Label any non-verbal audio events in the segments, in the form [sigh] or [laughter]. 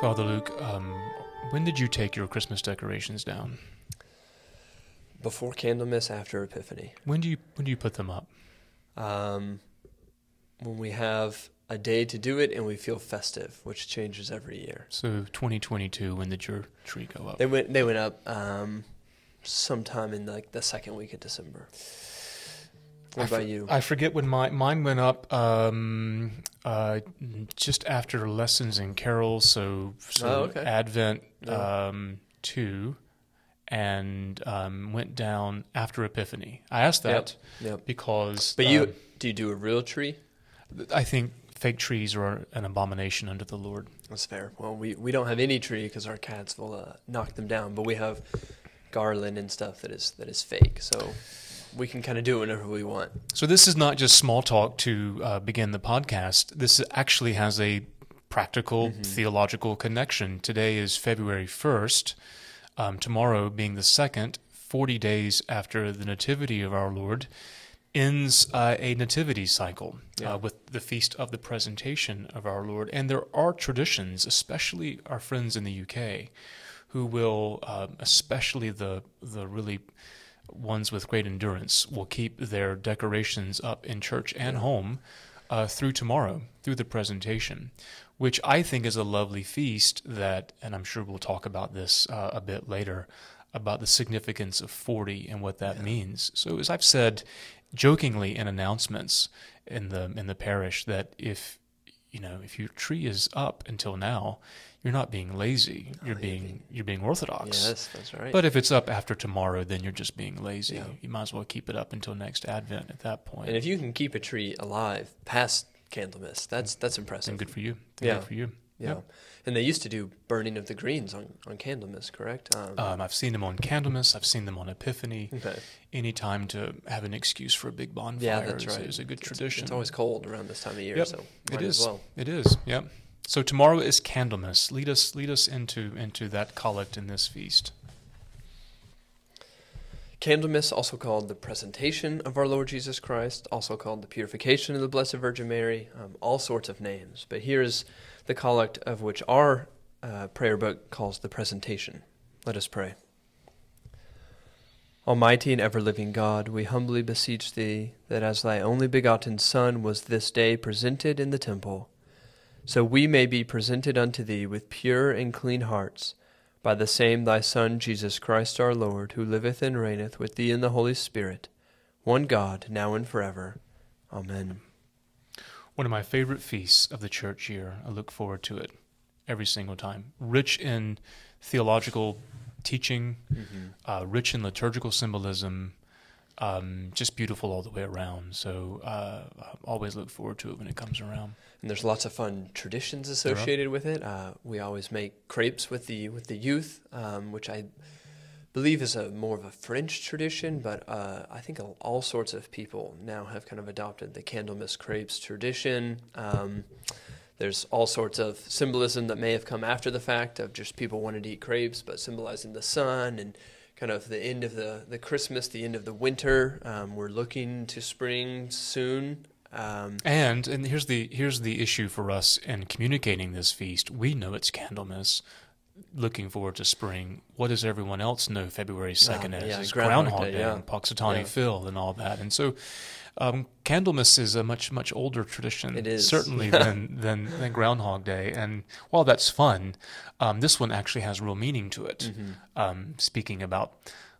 Father Luke, um, when did you take your Christmas decorations down? Before Candlemas, after Epiphany. When do you when do you put them up? Um, when we have a day to do it and we feel festive, which changes every year. So 2022, when did your tree go up? They went they went up um, sometime in like the second week of December. What I about for- you? I forget when my mine went up. Um, uh, just after lessons and carols, so so Oh, okay. Advent Yeah. um, two, and um, went down after Epiphany. I asked that Yep. because, But you um, do you do a real tree? I think fake trees are an abomination unto the Lord. That's fair. Well, we, we don't have any tree because our cats will uh, knock them down, but we have garland and stuff that is that is fake. So we can kind of do it whenever we want. So this is not just small talk to uh, begin the podcast. This actually has a practical theological connection. Today is February first. Um, tomorrow, being the second, forty days after the nativity of our Lord, ends uh, a nativity cycle Yeah. uh, with the feast of the presentation of our Lord. And there are traditions, especially our friends in the UK, who will, um, especially the the really ones with great endurance will keep their decorations up in church and home uh, through tomorrow, through the presentation, which I think is a lovely feast that, and I'm sure we'll talk about this uh, a bit later, about the significance of 40 and what that means. So, as I've said jokingly in announcements in the in the parish, that if you know if your tree is up until now, you're not being lazy. You're being you're being orthodox. Yes, that's right. But if it's up after tomorrow, then you're just being lazy. Yeah. You might as well keep it up until next Advent at that point. and if you can keep a tree alive past Candlemas, that's that's impressive. then good for you. Then Yeah. Good for you. Yeah. Yep. And they used to do burning of the greens on, on Candlemas, correct? Um, Um, I've seen them on Candlemas. I've seen them on Epiphany. okay. Any time to have an excuse for a big bonfire Yeah, that's is, right. is a good It's- tradition. It's always cold around this time of year, Yep, so it is. well. It is. Yep. So tomorrow is Candlemas. Lead us, lead us into into that collect in this feast. Candlemas, also called the presentation of our Lord Jesus Christ, also called the purification of the Blessed Virgin Mary, um, all sorts of names. But here's the collect of which our uh, prayer book calls the presentation. Let us pray. Almighty and ever living God, we humbly beseech thee that as thy only begotten Son was this day presented in the temple, so we may be presented unto thee with pure and clean hearts by the same thy Son, Jesus Christ our Lord, who liveth and reigneth with thee in the Holy Spirit, one God, now and forever. Amen. One of my favorite feasts of the church year. I look forward to it every single time. Rich in theological teaching, uh, rich in liturgical symbolism, um, just beautiful all the way around. So uh, I always look forward to it when it comes around. And there's lots of fun traditions associated with it. Uh, we always make crepes with the with the youth, um, which I believe is a more of a French tradition, but uh, I think all- sorts of people now have kind of adopted the Candlemas crepes tradition. Um, there's all sorts of symbolism that may have come after the fact of just people wanting to eat crepes, but symbolizing the sun and kind of the end of the, the Christmas, the end of the winter. Um, we're looking to spring soon. Um, And and here's the here's the issue for us in communicating this feast. We know it's Candlemas. Looking forward to spring. What does everyone else know February second Ah, is? yeah, It's Groundhog Groundhog Day, Day yeah. and Punxsutawney Yeah. Phil and all that. And so, um, Candlemas is a much much older tradition. It is. certainly [laughs] than, than than Groundhog Day. And while that's fun, um, this one actually has real meaning to it. Mm-hmm. Um, speaking about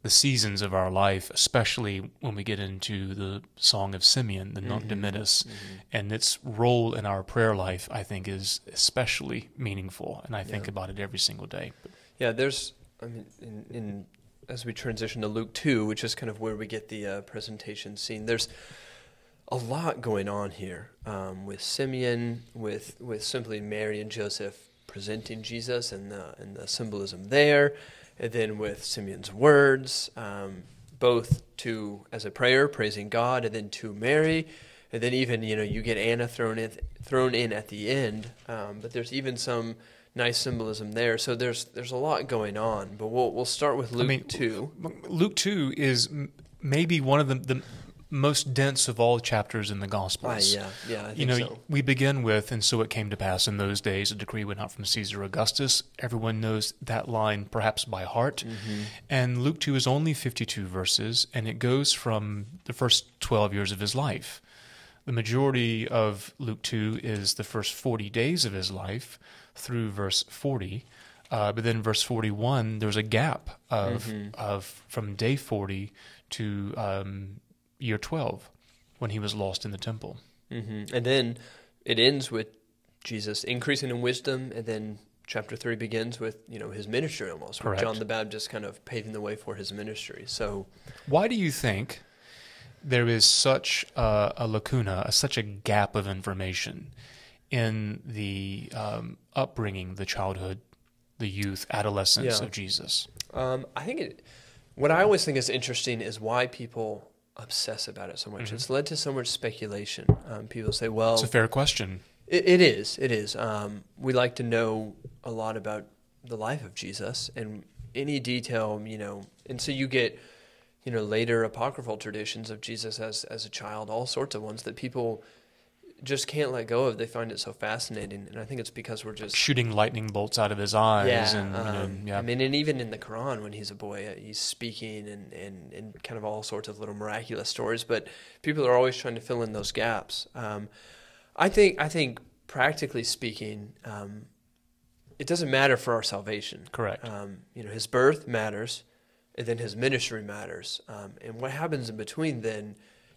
the seasons of our life, especially when we get into the Song of Simeon, the Nunc Dimittis, and its role in our prayer life, I think, is especially meaningful, and I think Yeah. about it every single day. Yeah, there's, I mean, in, in as we transition to Luke 2, which is kind of where we get the uh, presentation scene, there's a lot going on here um, with Simeon, with with simply Mary and Joseph presenting Jesus and the and the symbolism there, and then with Simeon's words, um, both to as a prayer praising God, and then to Mary, and then even you know you get Anna thrown in thrown in at the end, um, but there's even some nice symbolism there. So there's there's a lot going on, but we'll we'll start with Luke mean, two. Luke 2 is maybe one of the, the most dense of all chapters in the Ah, Gospels. yeah, yeah, I think you know, so. we begin with, and so it came to pass in those days, a decree went out from Caesar Augustus. Everyone knows that line perhaps by heart. Mm-hmm. And Luke 2 is only 52 verses, and it goes from the first 12 years of his life. The majority of Luke 2 is the first 40 days of his life through verse 40. Uh, but then verse 41, there's a gap of, Mm-hmm. of from day 40 to um, year 12 when he was lost in the temple. hmm And then it ends with Jesus increasing in wisdom, and then chapter three begins with you know his ministry almost, with Correct. John the Baptist kind of paving the way for his ministry. So Why do you think there is such a, a lacuna, such a gap of information in the um, upbringing, the childhood, the youth, adolescence Yeah. of Jesus? um, I think it. What I always think is interesting is why people obsess about it so much. It's led to so much speculation. Um, people say, "Well, It's a fair question. It, it is. It is. Um, we like to know a lot about the life of Jesus and any detail, you know. And so you get, you know, later apocryphal traditions of Jesus as as a child, all sorts of ones that people just can't let go of. They find it so fascinating, and I think it's because we're just Shooting lightning bolts out of his eyes, yeah. and you know, um, yeah, I mean, and even in the Quran, when he's a boy, uh, he's speaking and, and, and kind of all sorts of little miraculous stories. But people are always trying to fill in those gaps. Um, I think I think practically speaking, um, it doesn't matter for our salvation. correct. Um, you know, his birth matters, and then his ministry matters, um, and what happens in between then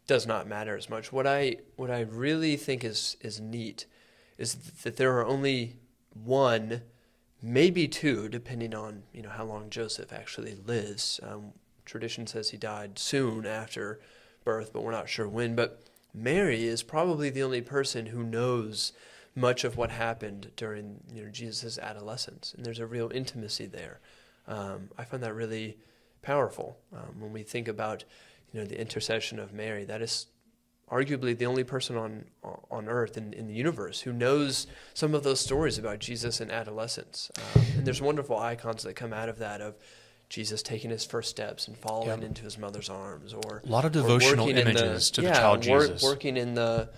does not matter as much. What I what I really think is is neat is that there are only one, maybe two, depending on you know how long Joseph actually lives. Um, tradition says he died soon after birth, but we're not sure when. But Mary is probably the only person who knows much of what happened during you know Jesus' adolescence, and there's a real intimacy there. Um, I find that really powerful um, when we think about you know the intercession of Mary. That is arguably the only person on on earth in, in the universe who knows some of those stories about Jesus in adolescence. Um, and there's wonderful icons that come out of that of Jesus taking his first steps and falling Yeah. into his mother's arms, or A lot of devotional images to the yeah, child wor- Jesus. working in the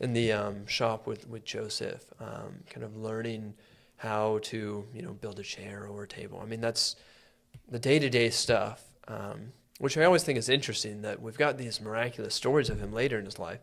in the um, shop with with Joseph, um, kind of learning how to you know build a chair or a table. I mean, that's the day to day stuff, um, which I always think is interesting. That we've got these miraculous stories of him later in his life,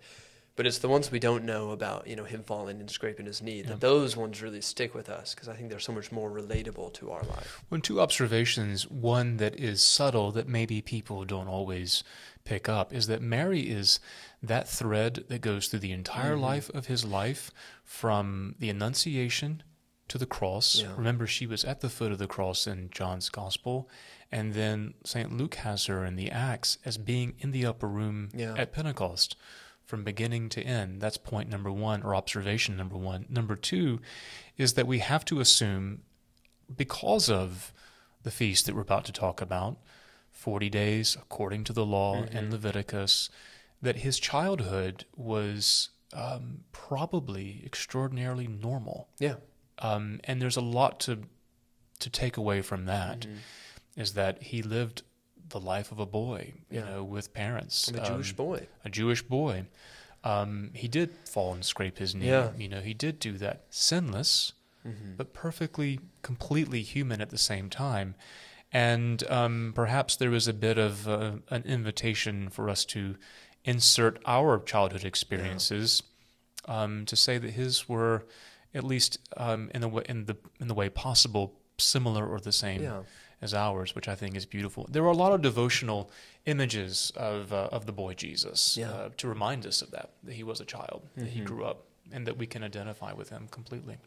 but it's the ones we don't know about. You know, him falling and scraping his knee. Yeah. That those ones really stick with us because I think they're so much more relatable to our life. When two observations, one that is subtle that maybe people don't always pick up, is that Mary is that thread that goes through the entire Mhm. life of his life from the Annunciation to the cross. Yeah. Remember, she was at the foot of the cross in John's Gospel. And then St. Luke has her in the Acts as being in the upper room Yeah. at Pentecost from beginning to end. That's point number one, or observation number one. Number two is that we have to assume, because of the feast that we're about to talk about, 40 days according to the law in Mhm. Leviticus, that his childhood was um, probably extraordinarily normal. Yeah. Um, and there's a lot to to take away from that is that he lived the life of a boy, you Yeah. know, with parents. I'm a Jewish um, boy. a Jewish boy. Um, he did fall and scrape his knee. Yeah. You know, he did do that. Sinless, Mhm. but perfectly, completely human at the same time. And um, perhaps there was a bit of uh, an invitation for us to insert our childhood experiences um, to say that his were, at least um, in the way, in the in the way possible, similar or the same yeah. As ours, which I think is beautiful. There are a lot of devotional images of uh, of the boy Jesus Yeah. uh, to remind us of that that he was a child, that he Mhm. grew up, and that we can identify with him completely.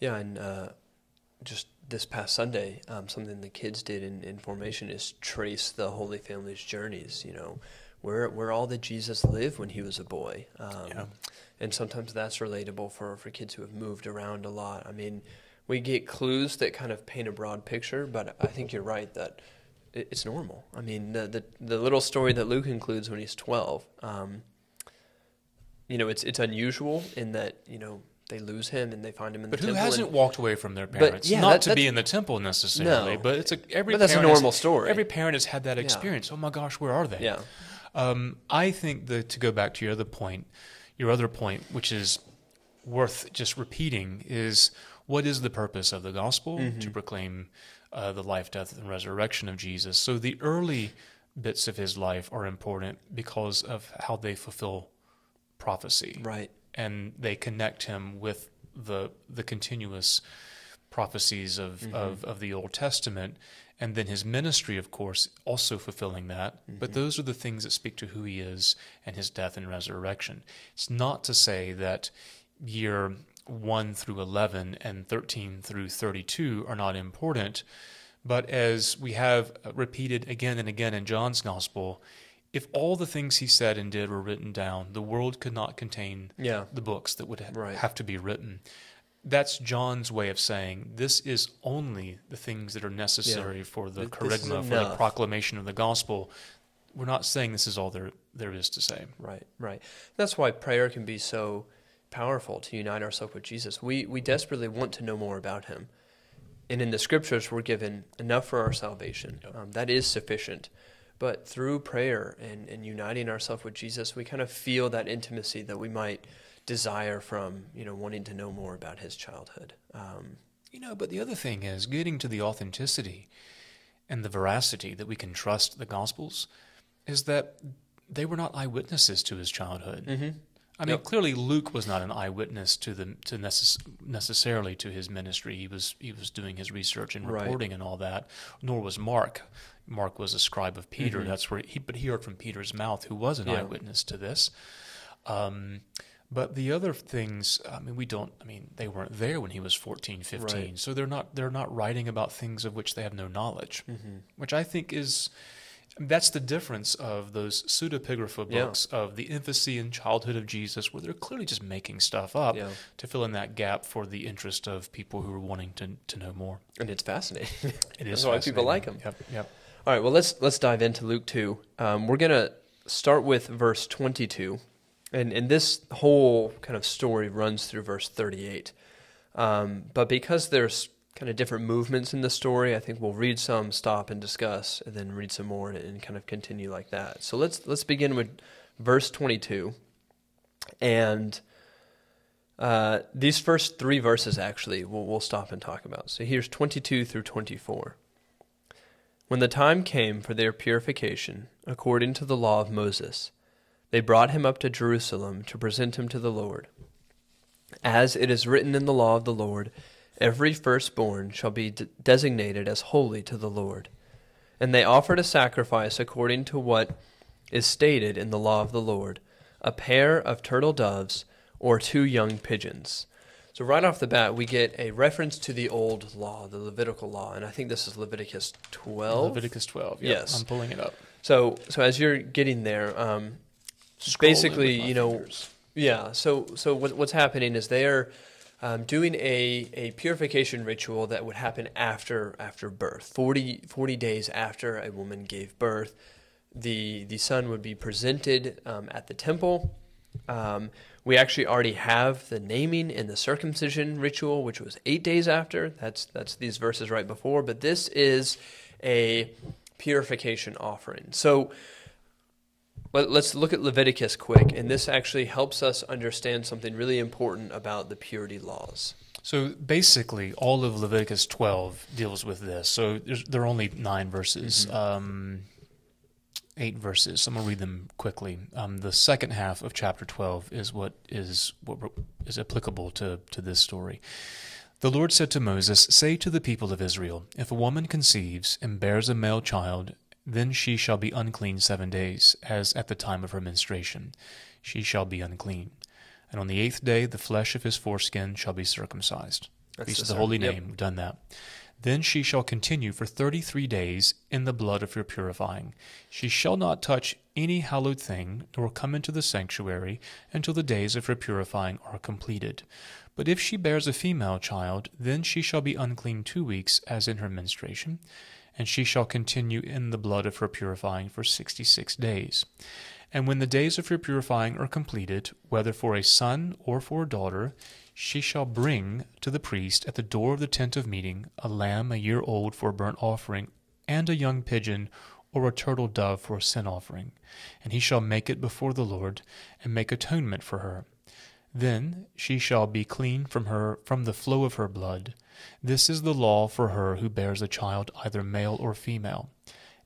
Yeah, and uh, just this past Sunday, um, something the kids did in, in formation is trace the Holy Family's journeys. You know, where where all that Jesus lived when he was a boy. Um, Yeah. And sometimes that's relatable for, for kids who have moved around a lot. I mean, we get clues that kind of paint a broad picture, but I think you're right that it's normal. I mean, the, the the little story that Luke includes when he's 12. Um, you know, it's it's unusual in that you know they lose him and they find him in But the who temple. and- hasn't walked away from their But, parents? yeah, Not that- to be in the temple necessarily, No. but it's a every but that's a parent has- normal story. every parent has had that Yeah. experience. Oh my gosh, where are they? yeah. Um, I think that to go back to your other point, your other point, which is worth just repeating, is what is the purpose of the gospel Mm-hmm. to proclaim uh, the life, death, and resurrection of Jesus? So the early bits of his life are important because of how they fulfill prophecy Right. and they connect him with the the continuous prophecies of, Mm-hmm. of, of the Old Testament, and then his ministry, of course, also fulfilling that. Mm-hmm. But those are the things that speak to who he is and his death and resurrection. It's not to say that year 1 through 11 and 13 through 32 are not important, but as we have repeated again and again in John's gospel, if all the things he said and did were written down, the world could not contain Yeah. the books that would ha- Right. have to be written. That's John's way of saying this is only the things that are necessary for the Th- kerygma, for the proclamation of the gospel. We're not saying this is all there there is to say. Right, right. That's why prayer can be so powerful to unite ourselves with Jesus. We we desperately want to know more about Him, and in the Scriptures, we're given enough for our salvation. Yep. Um, that is sufficient. But through prayer and, and uniting ourselves with Jesus, we kind of feel that intimacy that we might desire from you know wanting to know more about His childhood. Um, You know, but the other thing is getting to the authenticity and the veracity that we can trust the gospels is that they were not eyewitnesses to his childhood. mm-hmm. I mean, Yep. clearly Luke was not an eyewitness to the to necess- necessarily to his ministry. He was he was doing his research and Right. reporting and all that. Nor was Mark. Mark was a scribe of Peter. Mhm. That's where he but he heard from Peter's mouth, who was an Yeah. eyewitness to this. Um, but the other things, I mean, we don't. I mean, they weren't there when he was 14, 15. Right. So they're not they're not writing about things of which they have no knowledge, Mm-hmm. which I think is that's the difference of those pseudepigrapha Yeah. books of the infancy and childhood of Jesus, where they're clearly just making stuff up Yeah, to fill in that gap for the interest of people who are wanting to, to know more. and it's fascinating. [laughs] It That's why people like 'em. Yep, yep. All right, well let's let's dive into Luke two. Um, we're gonna start with verse twenty two, and and this whole kind of story runs through verse thirty eight. Um, but because there's kind of different movements in the story, I think we'll read some, stop and discuss, and then read some more and, and kind of continue like that. So let's let's begin with verse twenty two, and. Uh, these first three verses actually we'll, we'll stop and talk about. So here's 22 through 24. When the time came for their purification, according to the law of Moses, they brought him up to Jerusalem to present him to the Lord. As it is written in the law of the Lord, every firstborn shall be de- designated as holy to the Lord. And they offered a sacrifice according to what is stated in the law of the Lord a pair of turtle doves or two young pigeons. So, right off the bat, we get a reference to the old law, the Levitical law, and I think this is Leviticus 12. Leviticus 12. Yep, Yes. I'm pulling it up. So, so as you're getting there, um, Basically, you know, fingers. yeah. So, so what, what's happening is they're um, doing a, a purification ritual that would happen after after birth. 40, 40 days after a woman gave birth, the the son would be presented um, at the temple. Um, we actually already have the naming and the circumcision ritual, which was eight days after. That's that's these verses right before. But this is a purification offering. So let, us look at Leviticus quick, and this actually helps us understand something really important about the purity laws. So basically, all of Leviticus 12 deals with this. So there's, there are only nine verses, Mhm. um, eight verses. I'm gonna read them quickly. Um, the second half of chapter 12 is what is what is applicable to to this story. The Lord said to Moses, "Say to the people of Israel: If a woman conceives and bears a male child, then she shall be unclean seven days, as at the time of her menstruation. She shall be unclean." And on the eighth day, the flesh of his foreskin shall be circumcised. That's Feast of the holy yep. name. We've done that. Then she shall continue for thirty three days in the blood of your purifying. She shall not touch any hallowed thing, nor come into the sanctuary until the days of her purifying are completed. But if she bears a female child, then she shall be unclean two weeks, as in her menstruation, and she shall continue in the blood of her purifying for sixty six days. And when the days of her purifying are completed, whether for a son or for a daughter, she shall bring to the priest at the door of the tent of meeting a lamb a year old for a burnt offering, and a young pigeon or a turtle dove for a sin offering, and he shall make it before the Lord, and make atonement for her. Then she shall be clean from her from the flow of her blood. This is the law for her who bears a child, either male or female.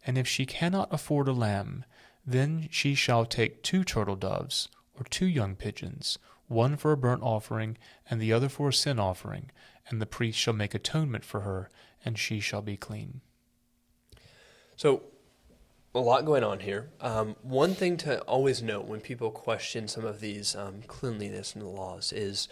And if she cannot afford a lamb, then she shall take two turtle doves, or two young pigeons, one for a burnt offering, and the other for a sin offering, and the priest shall make atonement for her, and she shall be clean. So, a lot going on here. Um, one thing to always note when people question some of these um, cleanliness in the laws is,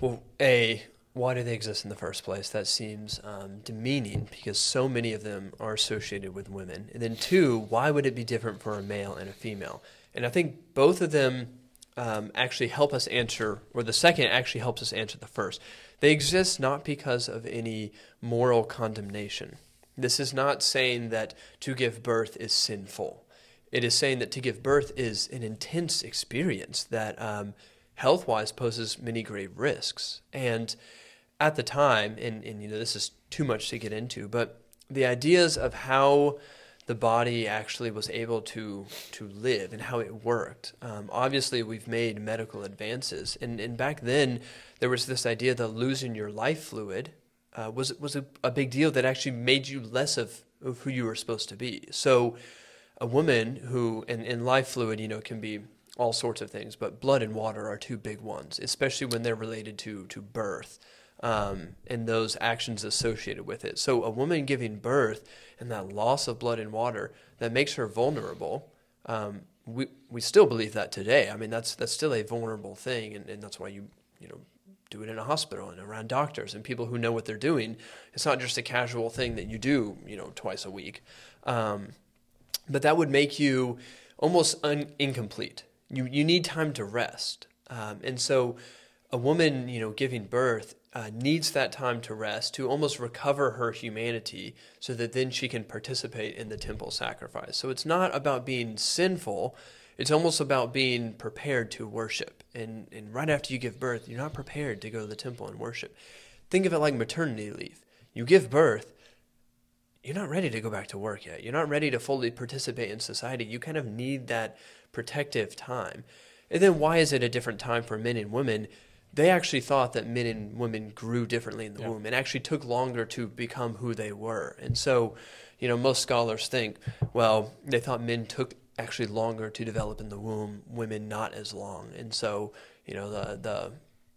well, a why do they exist in the first place? That seems um, demeaning because so many of them are associated with women. And then two, why would it be different for a male and a female? And I think both of them um, actually help us answer, or the second actually helps us answer the first. They exist not because of any moral condemnation. This is not saying that to give birth is sinful. It is saying that to give birth is an intense experience that um, health wise poses many grave risks. And at the time, and, and you know, this is too much to get into, but the ideas of how the body actually was able to to live and how it worked. Um, obviously, we've made medical advances, and and back then there was this idea that losing your life fluid uh, was was a, a big deal that actually made you less of, of who you were supposed to be. So, a woman who and, and life fluid, you know, can be all sorts of things, but blood and water are two big ones, especially when they're related to to birth. Um, and those actions associated with it. So, a woman giving birth and that loss of blood and water that makes her vulnerable. Um, we we still believe that today. I mean, that's that's still a vulnerable thing, and, and that's why you you know do it in a hospital and around doctors and people who know what they're doing. It's not just a casual thing that you do, you know, twice a week. Um, but that would make you almost un- incomplete. You you need time to rest, um, and so a woman, you know, giving birth uh, needs that time to rest to almost recover her humanity, so that then she can participate in the temple sacrifice. So it's not about being sinful it's almost about being prepared to worship. And, and right after you give birth, you're not prepared to go to the temple and worship. Think of it like maternity leave. You give birth, you're not ready to go back to work yet. You're not ready to fully participate in society. You kind of need that protective time. And then why is it a different time for men and women? They actually thought that men and women grew differently in the yeah. womb and actually took longer to become who they were. And so, you know, most scholars think, well, they thought men took actually longer to develop in the womb, women not as long. And so, you know, the the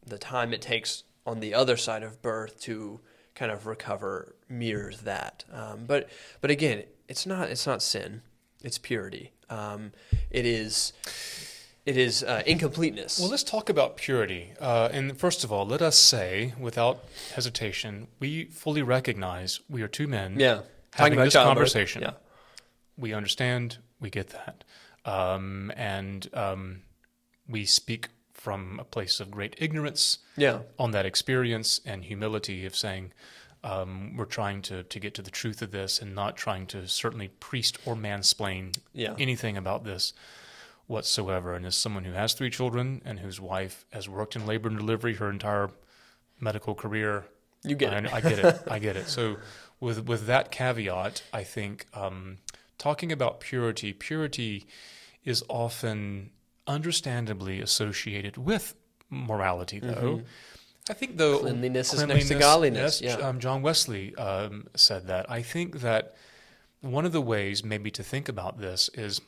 the time it takes on the other side of birth to kind of recover mirrors that. Um, but but again, it's not it's not sin. It's purity. Um, it is it is uh, incompleteness. Well, let's talk about purity. Uh, and first of all, let us say, without hesitation, we fully recognize we are two men yeah. having this conversation. Yeah. We understand we get that. Um, and um, we speak from a place of great ignorance yeah. on that experience and humility of saying, um, we're trying to, to get to the truth of this and not trying to certainly priest or mansplain yeah. anything about this whatsoever. And as someone who has three children and whose wife has worked in labor and delivery her entire medical career, you get I, it. I get it. [laughs] I get it. So with with that caveat, I think um, talking about purity, purity is often understandably associated with morality, though. Mm-hmm. I think though cleanliness, cleanliness is next to godliness. Yes, yeah. um, John Wesley um, said that. I think that one of the ways maybe to think about this is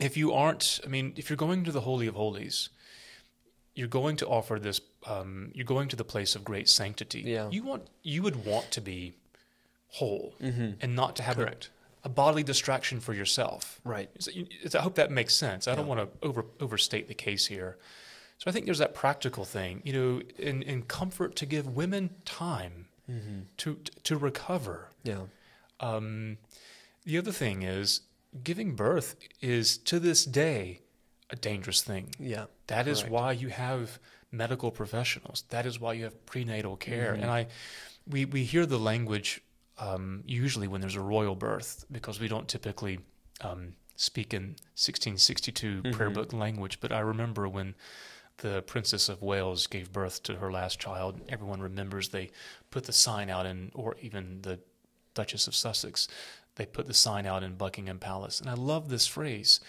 if you aren't, I mean, if you're going to the Holy of Holies, you're going to offer this. Um, you're going to the place of great sanctity. Yeah. You want, you would want to be whole mm-hmm. and not to have Correct a bodily distraction for yourself. Right. I hope that makes sense. I don't want to over overstate the case here. So I think there's that practical thing, you know, in, in comfort to give women time mm-hmm. to to recover. Yeah. Um, the other thing is giving birth is to this day a dangerous thing. Yeah. That is Correct. why you have medical professionals. That is why you have prenatal care. Mm-hmm. And I we we hear the language um, usually when there's a royal birth, because we don't typically um, speak in 1662 mm-hmm. prayer book language. But I remember when the Princess of Wales gave birth to her last child. Everyone remembers they put the sign out in, or even the Duchess of Sussex, they put the sign out in Buckingham Palace. And I love this phrase.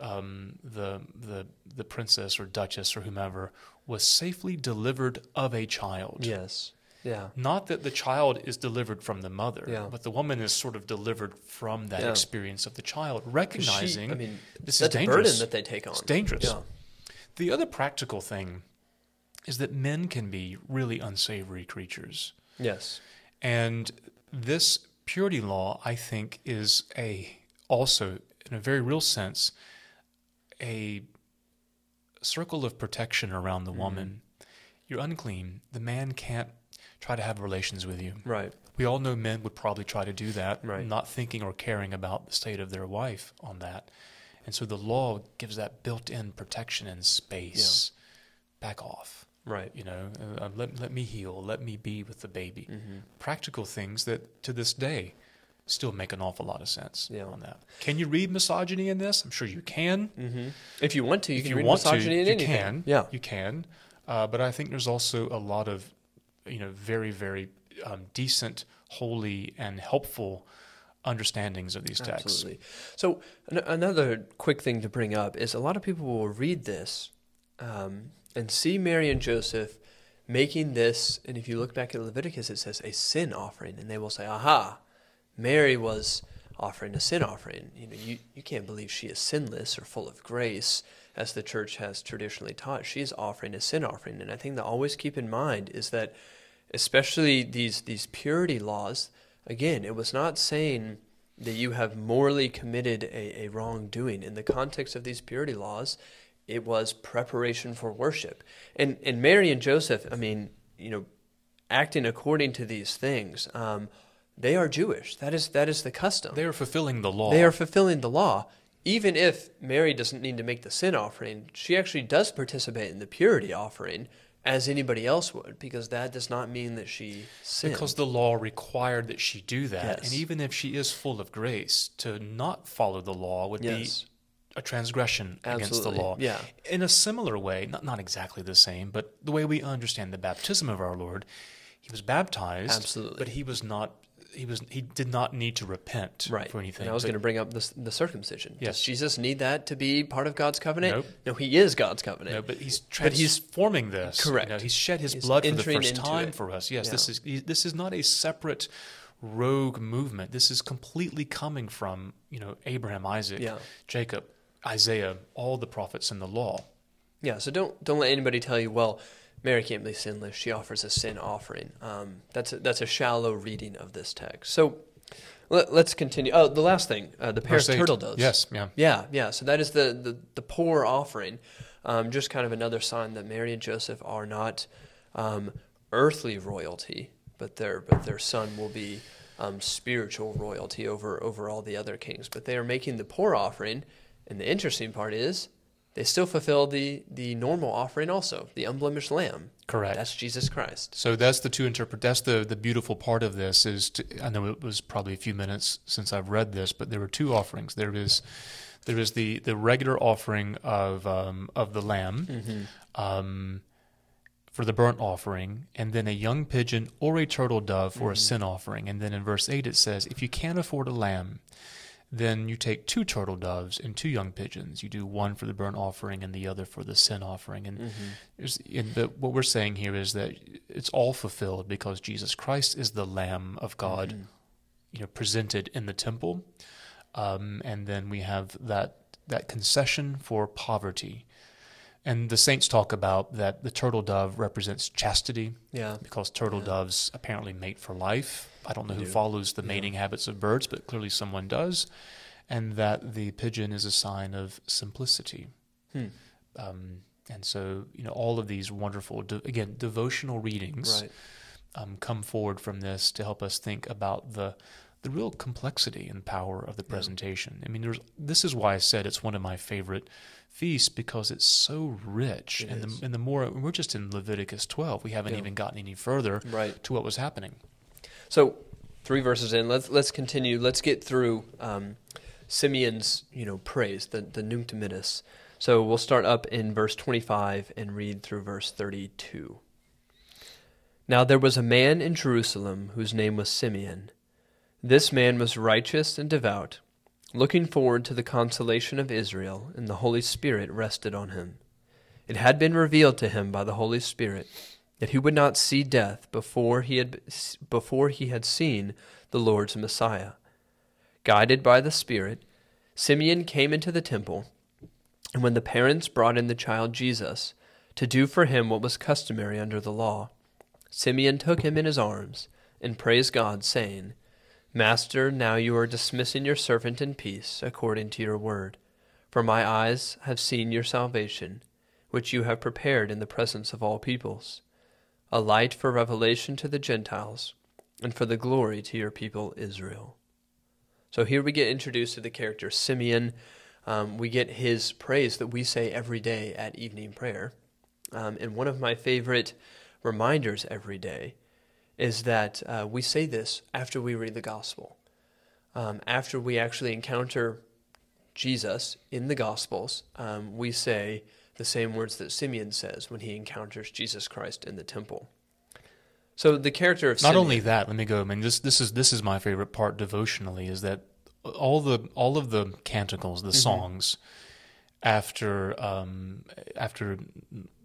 Um, the the the princess or duchess or whomever was safely delivered of a child. Yes. Yeah. Not that the child is delivered from the mother, Yeah. but the woman is sort of delivered from that Yeah. experience of the child, 'Cause she- recognizing I mean, this is dangerous. burden that they take on. It's dangerous. Yeah. The other practical thing is that men can be really unsavory creatures. Yes. And this purity law, I think, is a also, in a very real sense, a circle of protection around the Mm-hmm. woman. You're unclean. The man can't try to have relations with you. Right. We all know men would probably try to do that, Right. not thinking or caring about the state of their wife on that. And so the law gives that built in protection and space. Back off. Right. You know, uh, let, let me heal, let me be with the baby. Mm-hmm. Practical things that to this day still make an awful lot of sense Yeah. on that. Can you read misogyny in this? I'm sure you can. Mm-hmm. If you want to, you if can you read want to, misogyny in you anything. can. Yeah. You can. Uh, but I think there's also a lot of, you know, very, very um, decent, holy, and helpful understandings of these texts. Absolutely. So an- another quick thing to bring up is a lot of people will read this um, and see Mary and Joseph making this, and if you look back at Leviticus, it says a sin offering, and they will say, "Aha, Mary was offering a sin offering. You know, you, you can't believe she is sinless or full of grace." As the church has traditionally taught, she is offering a sin offering. And I think to always keep in mind is that especially these these purity laws again it was not saying that you have morally committed a, a wrongdoing in the context of these purity laws it was preparation for worship and and mary and joseph i mean you know acting according to these things um, they are jewish that is that is the custom They are fulfilling the law. they are fulfilling the law. Even if Mary doesn't need to make the sin offering, she actually does participate in the purity offering as anybody else would, because that does not mean that she sinned. because the law required that she do that. Yes. And even if she is full of grace, to not follow the law would yes, be a transgression against the law. Yeah, In a similar way, not, not exactly the same, but the way we understand the baptism of our Lord, he was baptized, Absolutely. but he was not. He was. He did not need to repent right. for anything. And I was going to bring up this, the circumcision. Yes. Does Jesus need that to be part of God's covenant? Nope. No, he is God's covenant. No, but he's But he's- transforming this. Correct. You know, he's shed his He's blood for the first time it. for us. Yes, this is he- this is not a separate rogue movement. This is completely coming from you know Abraham, Isaac, Yeah. Jacob, Isaiah, all the prophets and the law. Yeah, so don't don't let anybody tell you, well, Mary can't be sinless. She offers a sin offering. Um, that's a, that's a shallow reading of this text. So let, us continue. Oh, the last thing, uh, the Paris turtle doves. Yes, yeah. Yeah, yeah. So that is the the, the poor offering. Um, just kind of another sign that Mary and Joseph are not um, earthly royalty, but their but their son will be um, spiritual royalty over over all the other kings. But they are making the poor offering, and the interesting part is they still fulfill the the normal offering also, the unblemished lamb. Correct. That's Jesus Christ. So that's the two interpret. That's the the beautiful part of this is. To, I know it was probably a few minutes since I've read this, but there were two offerings. There is, there is the the regular offering of um, of the lamb, Mm-hmm. um, for the burnt offering, and then a young pigeon or a turtle dove for a sin offering. And then in verse eight it says, if you can't afford a lamb, then you take two turtle doves and two young pigeons. You do one for the burnt offering and the other for the sin offering. And Mm-hmm. and the, what we're saying here is that it's all fulfilled because Jesus Christ is the Lamb of God, Mm-hmm. you know, presented in the temple, um, and then we have that that concession for poverty. And the saints talk about that the turtle dove represents chastity Yeah. because turtle Yeah. doves apparently mate for life. I don't know who do. follows the Yeah. mating habits of birds, but clearly someone does. And that the pigeon is a sign of simplicity. Hmm. Um, and so, you know, all of these wonderful, de- again, devotional readings Right. um, come forward from this to help us think about the the real complexity and power of the Yeah. presentation. I mean, there's this is why I said it's one of my favorite feasts because it's so rich, It and the and the more we're just in Leviticus 12, we haven't Yeah. even gotten any further Right. to what was happening. So three verses in, let's let's continue. Let's get through um, Simeon's you know praise, the the Nunc Dimittis. So we'll start up in verse 25 and read through verse 32. Now there was a man in Jerusalem whose name was Simeon. This man was righteous and devout, looking forward to the consolation of Israel, and the Holy Spirit rested on him. It had been revealed to him by the Holy Spirit that he would not see death before he had before he had seen the Lord's Messiah. Guided by the Spirit, Simeon came into the temple, and when the parents brought in the child Jesus to do for him what was customary under the law, Simeon took him in his arms and praised God, saying, Master, now you are dismissing your servant in peace, according to your word. For my eyes have seen your salvation, which you have prepared in the presence of all peoples, a light for revelation to the Gentiles, and for the glory to your people Israel. So here we get introduced to the character Simeon. Um, we get his praise that we say every day at evening prayer. Um, and one of my favorite reminders every day is that uh, we say this after we read the gospel. Um, after we actually encounter Jesus in the gospels, um, we say the same words that Simeon says when he encounters Jesus Christ in the temple. So the character of not Simeon, only that. Let me go. I mean, this this is this is my favorite part devotionally is that all the all of the canticles, the Mm-hmm. songs, after um, after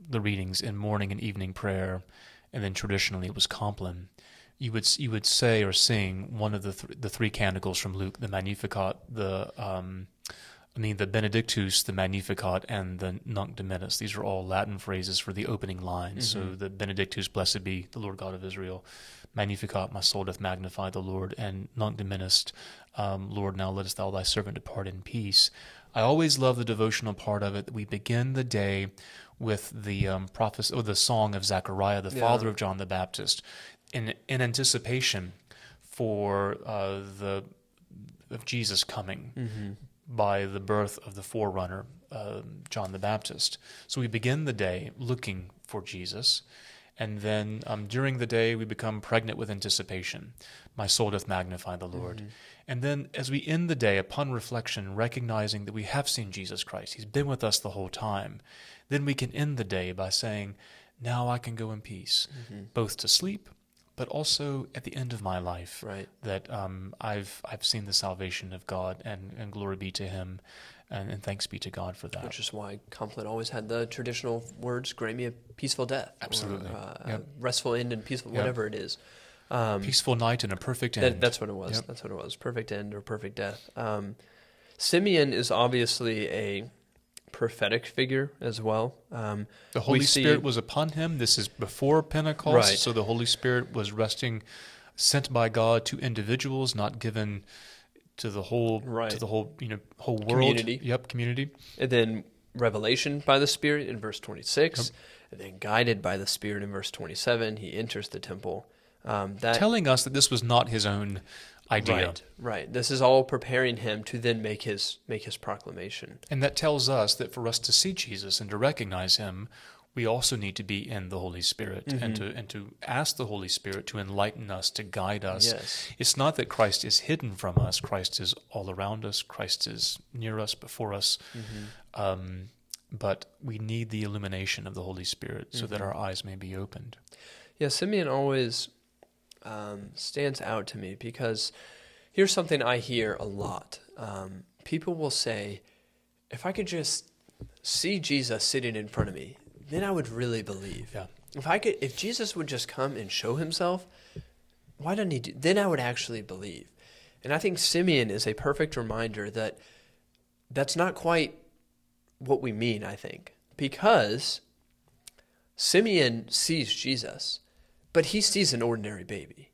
the readings in morning and evening prayer, and then traditionally it was Compline. You would you would say or sing one of the th- the three canticles from Luke, the Magnificat, the um, I mean the Benedictus, the Magnificat, and the Nunc Dimittis. These are all Latin phrases for the opening lines. So the Benedictus, blessed be the Lord God of Israel. Magnificat, my soul doth magnify the Lord, and Nunc Dimittis, um, Lord, now lettest thou thy servant depart in peace. I always love the devotional part of it. that We begin the day with the um, prophecy, or the song of Zechariah, the Yeah. father of John the Baptist, in in anticipation for uh, the of Jesus coming Mm-hmm. By the birth of the forerunner, uh, John the Baptist. So we begin the day looking for Jesus, and then um, during the day we become pregnant with anticipation. My soul doth magnify the Lord. And then as we end the day, upon reflection, recognizing that we have seen Jesus Christ, He's been with us the whole time, then we can end the day by saying, Now I can go in peace, both to sleep, but also at the end of my life Right. that um, I've I've seen the salvation of God, and, and glory be to Him, and, and thanks be to God for that. Which is why Compline always had the traditional words, grant me a peaceful death. or, Absolutely. uh, Yep. Restful end and peaceful, Yep. whatever it is. Um, Peaceful night and a perfect end. that, that's what it was. Yep. That's what it was. Perfect end or perfect death. Um, Simeon is obviously a prophetic figure as well. Um, the Holy we see- Spirit was upon him. This is before Pentecost, Right. so the Holy Spirit was resting, sent by God to individuals, not given to the whole Right. to the whole you know whole world. Community. Yep, community. and then revelation by the Spirit in verse 26, and then guided by the Spirit in verse 27. He enters the temple. Um, that telling us that this was not his own idea. Right, right. This is all preparing him to then make his make his proclamation. And that tells us that for us to see Jesus and to recognize him, we also need to be in the Holy Spirit and Mm-hmm. to and to ask the Holy Spirit to enlighten us, to guide us. Yes. It's not that Christ is hidden from us. Christ is all around us. Christ is near us, before us. Mm-hmm. Um, but we need the illumination of the Holy Spirit so Mm-hmm. that our eyes may be opened. Yeah, Simeon always um, stands out to me because here's something I hear a lot. Um, people will say, if I could just see Jesus sitting in front of me, then I would really believe. Yeah. If I could, if Jesus would just come and show himself, why doesn't he do? Then I would actually believe. And I think Simeon is a perfect reminder that that's not quite what we mean. I think because Simeon sees Jesus, but he sees an ordinary baby.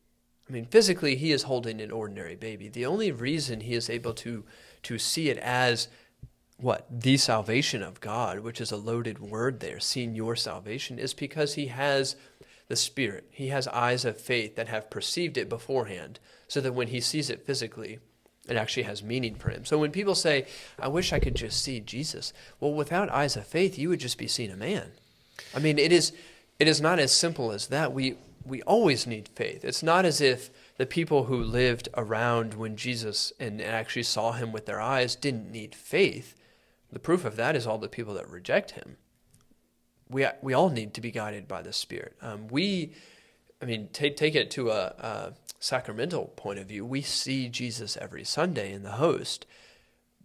I mean, physically, he is holding an ordinary baby. The only reason he is able to to see it as what the salvation of God, which is a loaded word there, seeing your salvation, is because he has the Spirit. He has eyes of faith that have perceived it beforehand, so that when he sees it physically, it actually has meaning for him. So when people say, "I wish I could just see Jesus," well, without eyes of faith, you would just be seeing a man. I mean, it is it is not as simple as that. We we always need faith. It's not as if the people who lived around when Jesus and actually saw him with their eyes didn't need faith. The proof of that is all the people that reject him. We we all need to be guided by the Spirit. Um, we, I mean, take take it to a, a sacramental point of view, we see Jesus every Sunday in the host,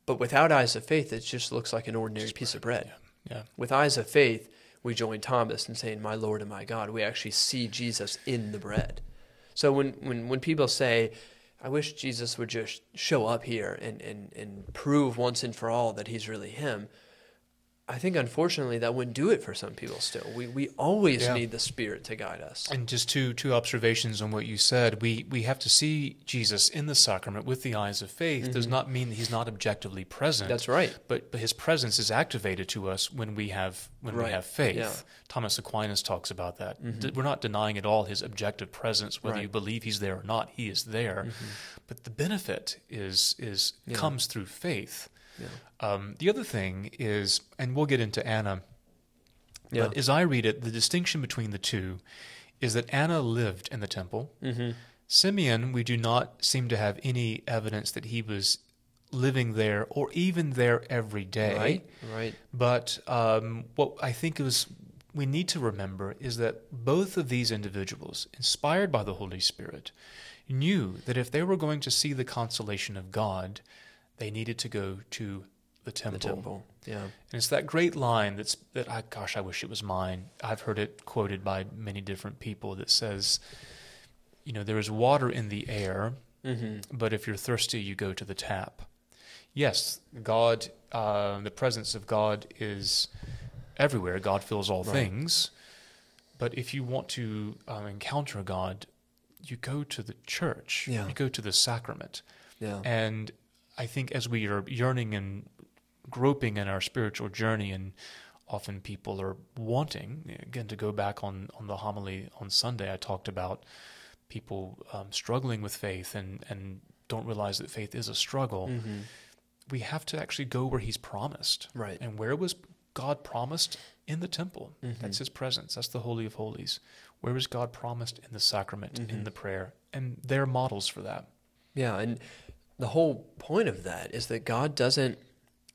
but without eyes of faith, it just looks like an ordinary Just piece of bread, bread. Yeah. With eyes of faith, we join Thomas in saying, My Lord and my God. We actually see Jesus in the bread. So when, when, when people say, I wish Jesus would just show up here and, and, and prove once and for all that he's really him, I think unfortunately that wouldn't do it for some people still. We, we always Yeah. need the Spirit to guide us. And just two two observations on what you said. We we have to see Jesus in the sacrament with the eyes of faith. Does not mean that he's not objectively present. Mm-hmm. That's right. But but his presence is activated to us when we have when Right. we have faith. Yeah. Mm-hmm. Thomas Aquinas talks about that. D- we're not denying at all his objective presence, whether Right. you believe he's there or not. He is there. But the benefit is is Yeah. comes through faith. Yeah. Um, the other thing is, and we'll get into Anna. Yeah. But as I read it, the distinction between the two is that Anna lived in the temple. Mm-hmm. Simeon, we do not seem to have any evidence that he was living there or even there every day. Right? Right. But um, what I think is we need to remember is that both of these individuals, inspired by the Holy Spirit, knew that if they were going to see the consolation of God, they needed to go to the temple. The temple. Yeah. And it's that great line that's that I gosh, I wish it was mine. I've heard it quoted by many different people that says, you know, there is water in the air, Mm-hmm. but if you're thirsty, you go to the tap. Yes, God, uh, the presence of God is everywhere. God fills all Right. things. But if you want to um, encounter God, you go to the church. Yeah. You go to the sacrament. Yeah. And I think as we are yearning and groping in our spiritual journey, and often people are wanting, again, to go back on, on the homily on Sunday, I talked about people um, struggling with faith and, and don't realize that faith is a struggle. Mm-hmm. We have to actually go where He's promised. Right. And where was God promised? In the temple. Mhm. That's His presence. That's the Holy of Holies. Where was God promised? In the sacrament, in Mhm. the prayer. And they're models for that. Yeah, and the whole point of that is that God doesn't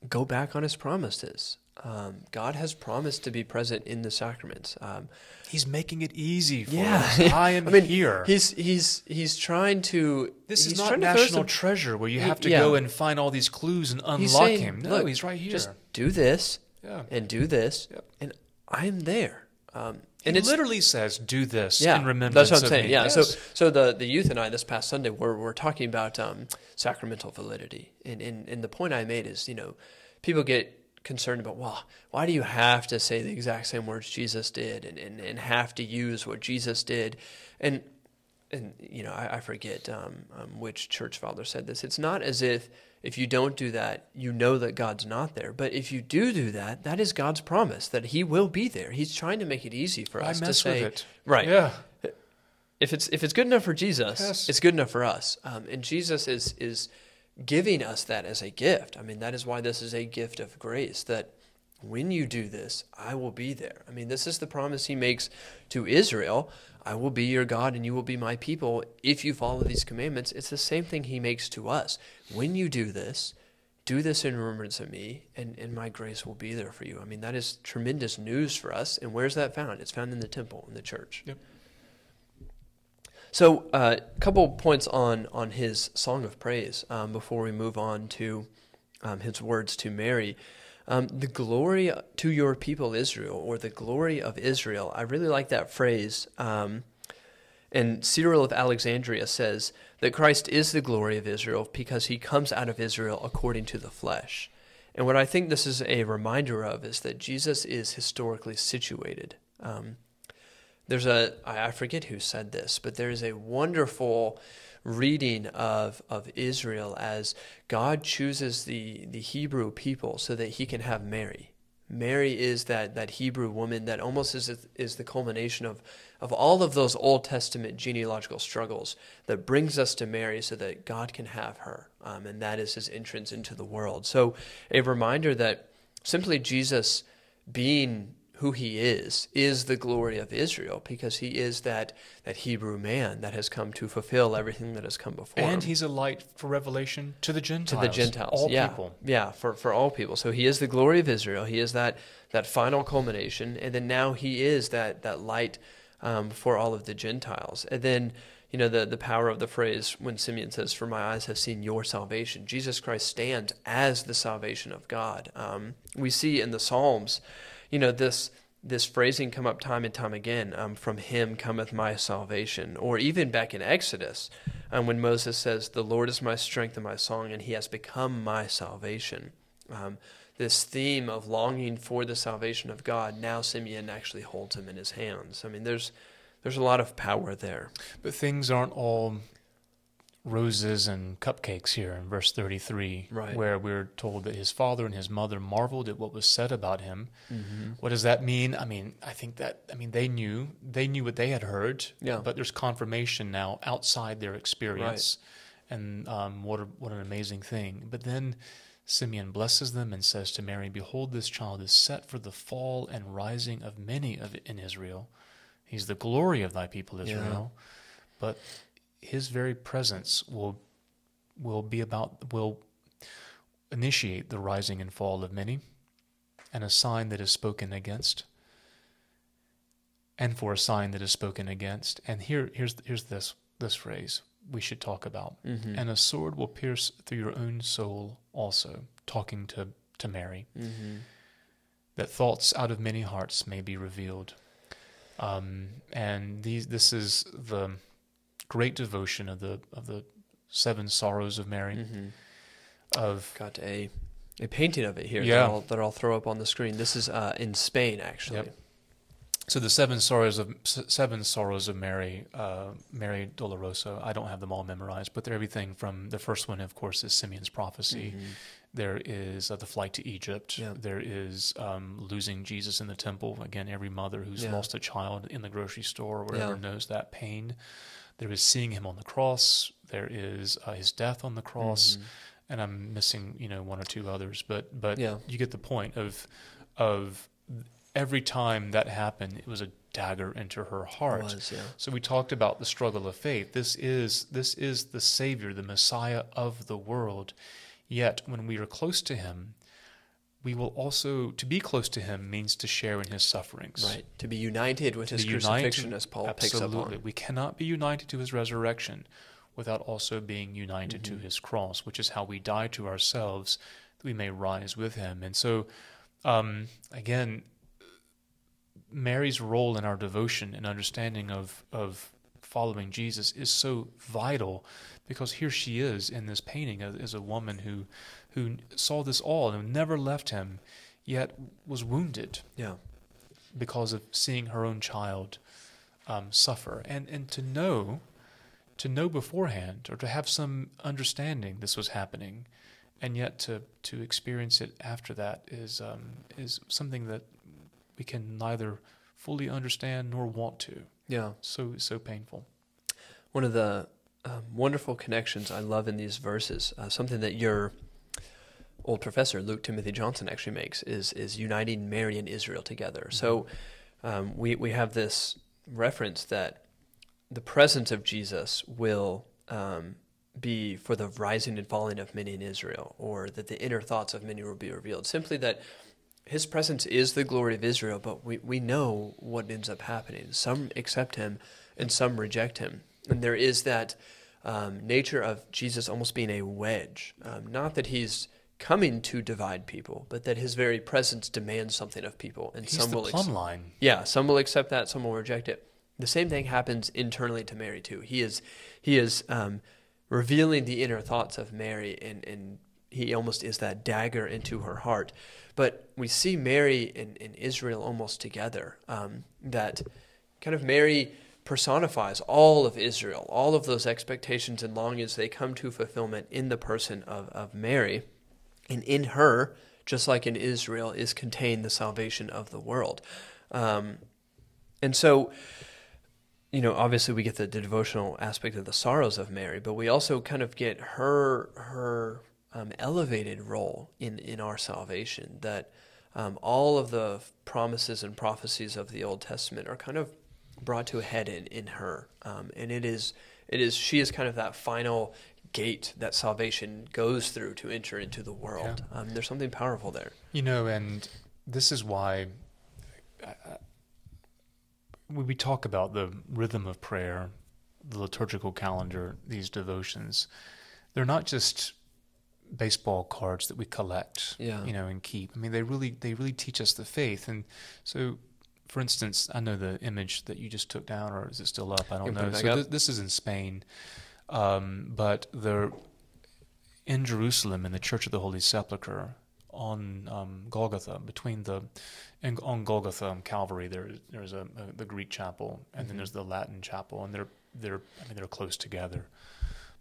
go back on his promises. Um, God has promised to be present in the sacraments. Um, He's making it easy for Yeah. us. [laughs] I am I mean, here. he's he's he's trying to. This is not national some- treasure where you have to yeah. go and find all these clues and unlock saying, him. No, "Look, he's right here. Just do this yeah. and do this, Yep. and I'm there. Um, and it literally says, "Do this yeah, in remembrance that's what I'm saying. me." Yeah. Yes. So so the the youth and I this past Sunday were were talking about um, sacramental validity, and, and and the point I made is you know people get concerned about well why do you have to say the exact same words Jesus did and and, and have to use what Jesus did, and and you know I, I forget um, um, which church father said this. It's not as if if you don't do that, you know that God's not there. But if you do do that, that is God's promise that He will be there. He's trying to make it easy for I us to say, right? Yeah. if it's if it's good enough for Jesus, Yes. it's good enough for us. Um, and Jesus is is giving us that as a gift. I mean, that is why this is a gift of grace. That when you do this, I will be there. I mean, this is the promise He makes to Israel. I will be your God, and you will be my people if you follow these commandments. It's the same thing He makes to us. When you do this, do this in remembrance of me, and, and my grace will be there for you. I mean, that is tremendous news for us. And where's that found? It's found in the temple, in the church. Yep. So, a uh, couple points on on his song of praise um, before we move on to um, his words to Mary. Um, the glory to your people Israel, or the glory of Israel. I really like that phrase. Um, and Cyril of Alexandria says that Christ is the glory of Israel because he comes out of Israel according to the flesh. And what I think this is a reminder of is that Jesus is historically situated. Um, there's a, I forget who said this, but there is a wonderful reading of of Israel as God chooses the the Hebrew people so that he can have Mary. Mary is that that Hebrew woman that almost is is the culmination of of all of those Old Testament genealogical struggles that brings us to Mary so that God can have her, um, and that is his entrance into the world. So a reminder that simply Jesus being who he is is the glory of Israel because he is that that Hebrew man that has come to fulfill everything that has come before And him he's a light for revelation to the Gentiles. to the Gentiles. All yeah. people. Yeah, for, for all people. So he is the glory of Israel. He is that that final culmination, and then now he is that that light um, for all of the Gentiles. And then you know, the, the power of the phrase when Simeon says, For my eyes have seen your salvation. Jesus Christ stands as the salvation of God. Um, we see in the Psalms, you know, this this phrasing come up time and time again um, from him cometh my salvation or even back in exodus um, when moses says the lord is my strength and my song and he has become my salvation. Um, this theme of longing for the salvation of god now simeon actually holds him in his hands. I mean there's there's a lot of power there. But things aren't all roses and cupcakes here in verse 33, right. where we're told that his father and his mother marveled at what was said about him. Mm-hmm. What does that mean? I mean, I think that, I mean, they knew, they knew what they had heard, yeah. but there's confirmation now outside their experience. Right. And um, what, a, what an amazing thing. But then Simeon blesses them and says to Mary, Behold, this child is set for the fall and rising of many of in Israel. He's the glory of thy people Israel. Yeah. But his very presence will will be about will initiate the rising and fall of many and a sign that is spoken against and for a sign that is spoken against and here here's here's this this phrase we should talk about mm-hmm. and a sword will pierce through your own soul also talking to to Mary mm-hmm. that thoughts out of many hearts may be revealed um, and these this is the great devotion of the of the seven sorrows of Mary. Mm-hmm. Of got a a painting of it here yeah. that, I'll, that I'll throw up on the screen. This is uh, in Spain, actually. Yep. So the seven sorrows of seven sorrows of Mary, uh, Mary Dolorosa. I don't have them all memorized, but they're everything from the first one, of course, is Simeon's prophecy. Mm-hmm. There is uh, the flight to Egypt. Yeah. There is um, losing Jesus in the temple. Again, every mother who's yeah. lost a child in the grocery store or whatever yeah. knows that pain. There is seeing him on the cross. There is uh, his death on the cross, mm-hmm. and I'm missing, you know, one or two others. But but yeah. you get the point of of every time that happened, it was a dagger into her heart. Was, yeah. So we talked about the struggle of faith. This is this is the Savior, the Messiah of the world. Yet when we are close to Him, we will also to be close to him means to share in his sufferings right to be united with to his crucifixion as paul absolutely. picks up on we cannot be united to his resurrection without also being united mm-hmm. to his cross which is how we die to ourselves that we may rise with him and so um, again mary's role in our devotion and understanding of of following jesus is so vital because here she is in this painting as, a woman who who saw this all and never left him, yet was wounded. Yeah. Because of seeing her own child um, suffer, and and to know, to know beforehand or to have some understanding this was happening, and yet to to experience it after that is um, is something that we can neither fully understand nor want to. Yeah. So so painful. One of the um, wonderful connections I love in these verses, uh, something that your old professor Luke Timothy Johnson actually makes, is is uniting Mary and Israel together. Mm-hmm. So um, we we have this reference that the presence of Jesus will um, be for the rising and falling of many in Israel, or that the inner thoughts of many will be revealed. Simply that his presence is the glory of Israel, but we, we know what ends up happening. Some accept him and some reject him. And there is that um, nature of Jesus almost being a wedge. Um, not that he's coming to divide people, but that his very presence demands something of people, and he's some will plumb line. Yeah, some will accept that, some will reject it. The same thing happens internally to Mary too. He is he is um, revealing the inner thoughts of Mary, and and he almost is that dagger into her heart. But we see Mary and, and Israel almost together. Um, that kind of Mary personifies all of Israel, all of those expectations and longings, they come to fulfillment in the person of, of Mary. And in her, just like in Israel, is contained the salvation of the world. Um, and so, you know, obviously we get the, the, devotional aspect of the sorrows of Mary, but we also kind of get her her um, elevated role in in our salvation. That um, all of the promises and prophecies of the Old Testament are kind of brought to a head in in her, um, and it is it is she is kind of that final gate that salvation goes through to enter into the world. Yeah. Um, there's something powerful there. You know, and this is why uh, when we talk about the rhythm of prayer, the liturgical calendar, these devotions, they're not just baseball cards that we collect, Yeah. you know, and keep. I mean, they really they really teach us the faith. And so, for instance, I know the image that you just took down, or is it still up? I don't know. So th- this is in Spain, um, but they're in Jerusalem in the Church of the Holy Sepulchre on um, Golgotha between the and on Golgotha and Calvary there there's a, a the Greek chapel and then Mhm. there's the Latin chapel and they're they're I mean they're close together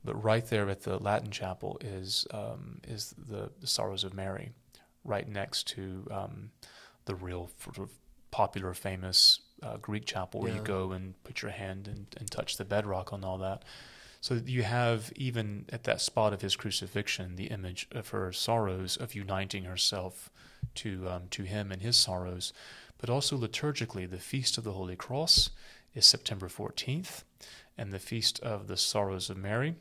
but right there at the Latin chapel is um, is the, the Sorrows of Mary right next to um, the real sort of popular famous uh, Greek chapel where Yeah. you go and put your hand and, and touch the bedrock and all that so you have even at that spot of his crucifixion the image of her sorrows of uniting herself to um, to him and his sorrows, but also liturgically the feast of the Holy Cross is September 14th, and the feast of the Sorrows of Mary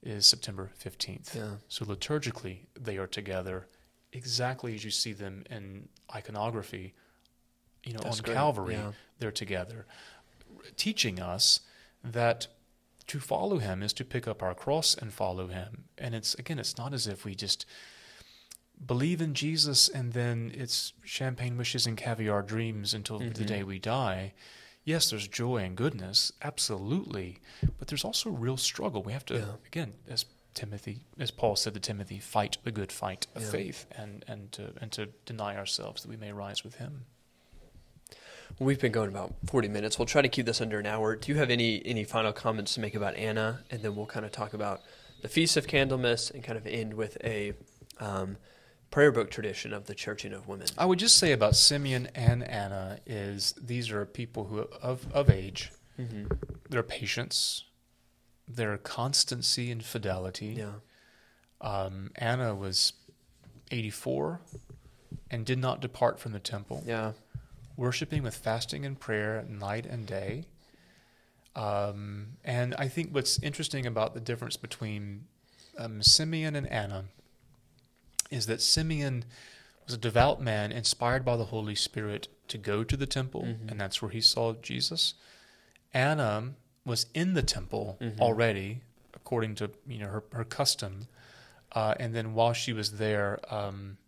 is September 15th. Yeah. So liturgically they are together exactly as you see them in iconography. You know, That's on great. Calvary Yeah. they're together, teaching us that to follow him is to pick up our cross and follow him. And it's again, it's not as if we just believe in Jesus and then it's champagne wishes and caviar dreams until the Mhm. day we die. Yes, there's joy and goodness, absolutely, but there's also real struggle. We have to Yeah. again, as Timothy, as Paul said to Timothy, fight the good fight of Yeah. faith and and to and to deny ourselves that we may rise with him. We've been going about 40 minutes. We'll try to keep this under an hour. Do you have any any final comments to make about Anna? And then we'll kind of talk about the Feast of Candlemas and kind of end with a um, prayer book tradition of the Churching of Women. I would just say about Simeon and Anna is these are people who of of age, Mm-hmm. their patience, their constancy and fidelity. Yeah. Um, Anna was 84 and did not depart from the temple, Yeah. Worshiping with fasting and prayer night and day. Um, and I think what's interesting about the difference between um, Simeon and Anna is that Simeon was a devout man inspired by the Holy Spirit to go to the temple, Mhm. and that's where he saw Jesus. Anna was in the temple Mhm. already, according to you know her, her custom, uh, and then while she was there, um,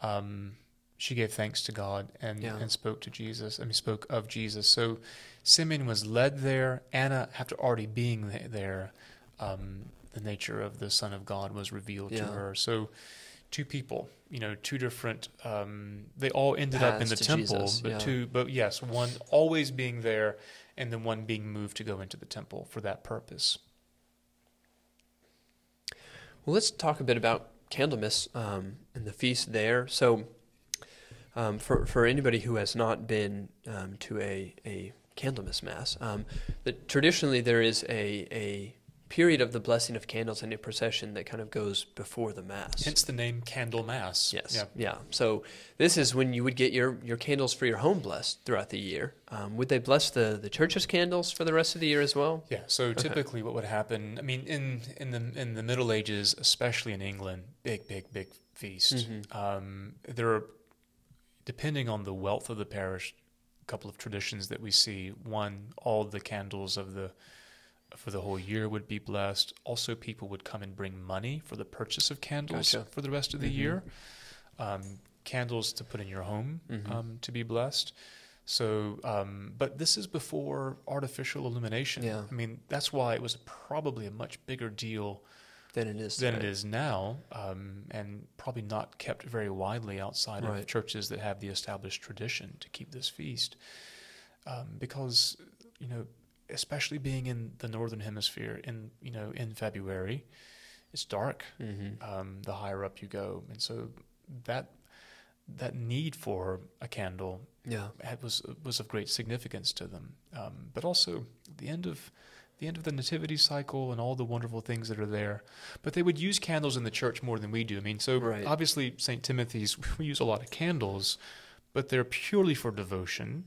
um, she gave thanks to God and, Yeah. and spoke to Jesus. I mean, spoke of Jesus. So Simeon was led there. Anna, after already being there, um, the nature of the Son of God was revealed to her. So two people, you know, two different. Um, they all ended up in the temple, Jesus, but yeah. two. But yes, one always being there, and then one being moved to go into the temple for that purpose. Well, let's talk a bit about Candlemas um, and the feast there. So, um, for for anybody who has not been um, to a a Candlemas mass, um, that traditionally there is a a period of the blessing of candles and a procession that kind of goes before the mass. Hence the name Candle Mass. Yes. Yeah. Yeah. So this is when you would get your, your candles for your home blessed throughout the year. Um, would they bless the, the church's candles for the rest of the year as well? Yeah. So typically, what would happen? I mean, in in the in the Middle Ages, especially in England, big, big, big feast. Mhm. Um, there are, depending on the wealth of the parish, a couple of traditions that we see. One, all the candles of the for the whole year would be blessed. Also, people would come and bring money for the purchase of candles Gotcha. for the rest of the Mhm. year. Um, candles to put in your home Mhm. um, to be blessed. So, um, but this is before artificial illumination. Yeah. I mean, that's why it was probably a much bigger deal Than it is than today. it is now, um, and probably not kept very widely outside Right. of churches that have the established tradition to keep this feast. Um, because, you know, especially being in the northern hemisphere in, you know, in February, it's dark Mhm. um, the higher up you go, and so that that need for a candle Yeah. had, was was of great significance to them. Um, but also the end of the end of the nativity cycle and all the wonderful things that are there. But they would use candles in the church more than we do. I mean, so Right. obviously St. Timothy's [laughs] we use a lot of candles, but they're purely for devotion.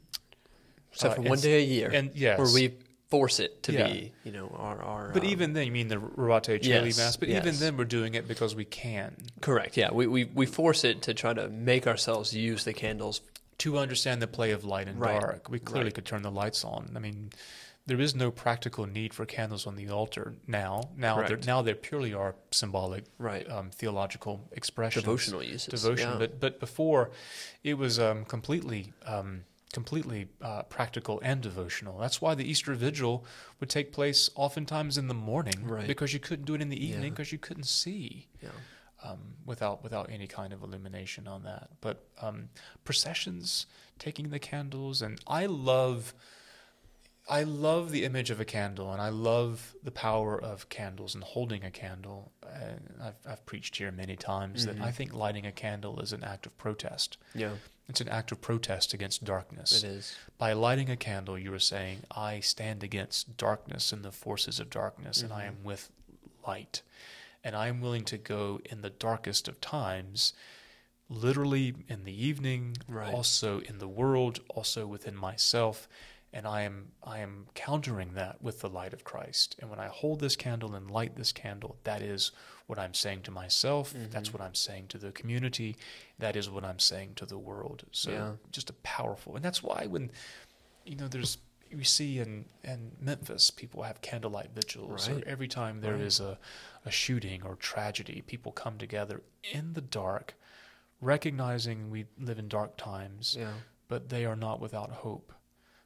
Except Uh, for and one day a year. And yes, Where we force it to Yeah. be, you know, our. our But um, even then, you mean the Rorate Caeli Yes, Mass? But even then, we're doing it because we can. Correct. Yeah. We, we, we force it to try to make ourselves use the candles. to understand the play of light and Right, dark. We clearly right. could turn the lights on. I mean, there is no practical need for candles on the altar now. Now, they're, now they purely are symbolic, Right. um, theological expressions, Devotional uses. devotion. yeah. But but before, it was um, completely um, completely uh, practical and devotional. That's why the Easter Vigil would take place oftentimes in the morning, Right. because you couldn't do it in the evening Yeah. because you couldn't see yeah. um, without without any kind of illumination on that. But um, processions, taking the candles, and I love. I love the image of a candle, and I love the power of candles and holding a candle. And I've, I've preached here many times that Mhm. I think lighting a candle is an act of protest. Yeah. It's an act of protest against darkness. It is. By lighting a candle, you are saying, I stand against darkness and the forces of darkness, and I Mhm. am with light. And I am willing to go in the darkest of times, literally in the evening, Right. also in the world, also within myself. And I am I am countering that with the light of Christ. And when I hold this candle and light this candle, that is what I'm saying to myself. That's Mhm. what I'm saying to the community. That is what I'm saying to the world. So Yeah. just a powerful, and that's why when you know there's we see in in Memphis people have candlelight vigils. Right. every time there Right. is a a shooting or tragedy, people come together in the dark, recognizing we live in dark times, Yeah. but they are not without hope.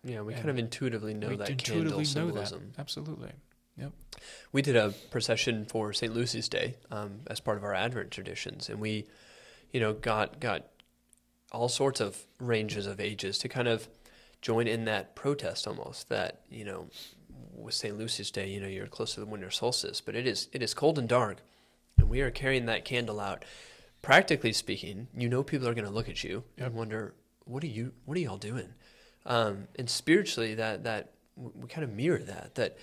Yeah. We And kind of intuitively know that intuitively candle know symbolism. that. Absolutely. Yep. We did a procession for St. Lucy's Day um, as part of our Advent traditions, and we, you know, got got all sorts of ranges of ages to kind of join in that protest almost. That you know, with St. Lucy's Day, you know, you're close to the winter solstice, but it is it is cold and dark, and we are carrying that candle out. Practically speaking, you know, people are going to look at you Yep. and wonder, what are you, what are y'all doing? Um, and spiritually, that that we kind of mirror that that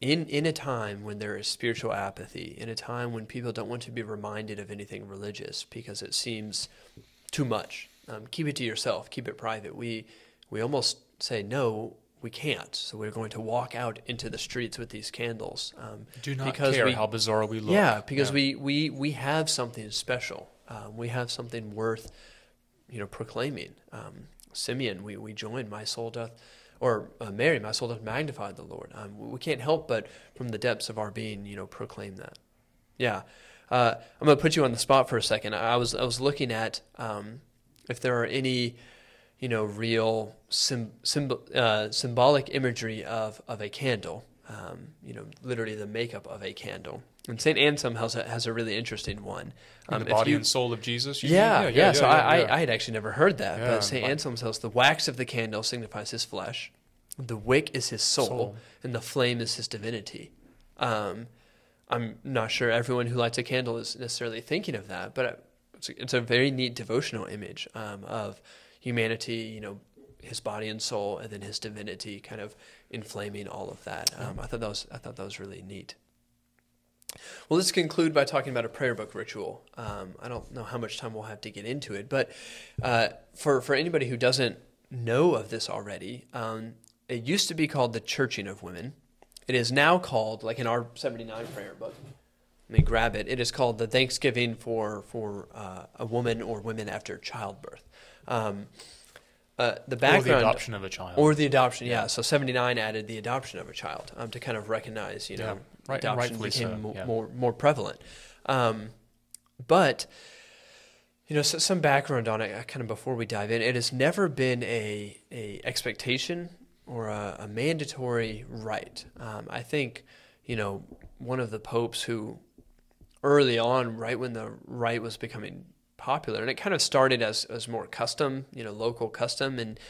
in in a time when there is spiritual apathy, in a time when people don't want to be reminded of anything religious because it seems too much, um, keep it to yourself, keep it private. We we almost say no, we can't. So we're going to walk out into the streets with these candles. Um, Do not Because care we- how bizarre we look. yeah, because Yeah. we we we have something special. Um, we have something worth, you know, proclaiming. Um, Simeon, we we join. My soul doth, or uh, Mary, my soul doth magnify the Lord. Um, we can't help but from the depths of our being, you know, proclaim that. Yeah, uh, I'm gonna put you on the spot for a second. I was I was looking at um, if there are any, you know, real sim, uh, symbolic imagery of of a candle. Um, you know, literally the makeup of a candle. And Saint Anselm has a, has a really interesting one. In the body you- and soul of Jesus. you yeah, mean? yeah, So I, yeah. I, I had actually never heard that. Yeah, but St. Anselm tells the wax of the candle signifies his flesh, the wick is his soul, Soul. and the flame is his divinity. Um, I'm not sure everyone who lights a candle is necessarily thinking of that, but it's a, it's a very neat devotional image um, of humanity, you know, his body and soul, and then his divinity, kind of inflaming all of that. Um, I thought that was I thought that was really neat. Well, let's conclude by talking about a prayer book ritual. Um, I don't know how much time we'll have to get into it, but uh, for for anybody who doesn't know of this already, um, it used to be called the Churching of Women. It is now called, like in our seventy nine prayer book. Let me grab it. It is called the Thanksgiving for for uh, a woman or women after childbirth. Um, uh, the Or the adoption of a child. or the adoption, yeah. So seventy nine added the adoption of a child um, to kind of recognize, you know, right- adoption became so, mo- yeah. more more prevalent. Um, but you know, so, some background on it, uh, kind of before we dive in. It has never been a a expectation or a, a mandatory right. Um, I think you know one of the popes who early on, right when the right was becoming popular, and it kind of started as, as more custom, you know, local custom, and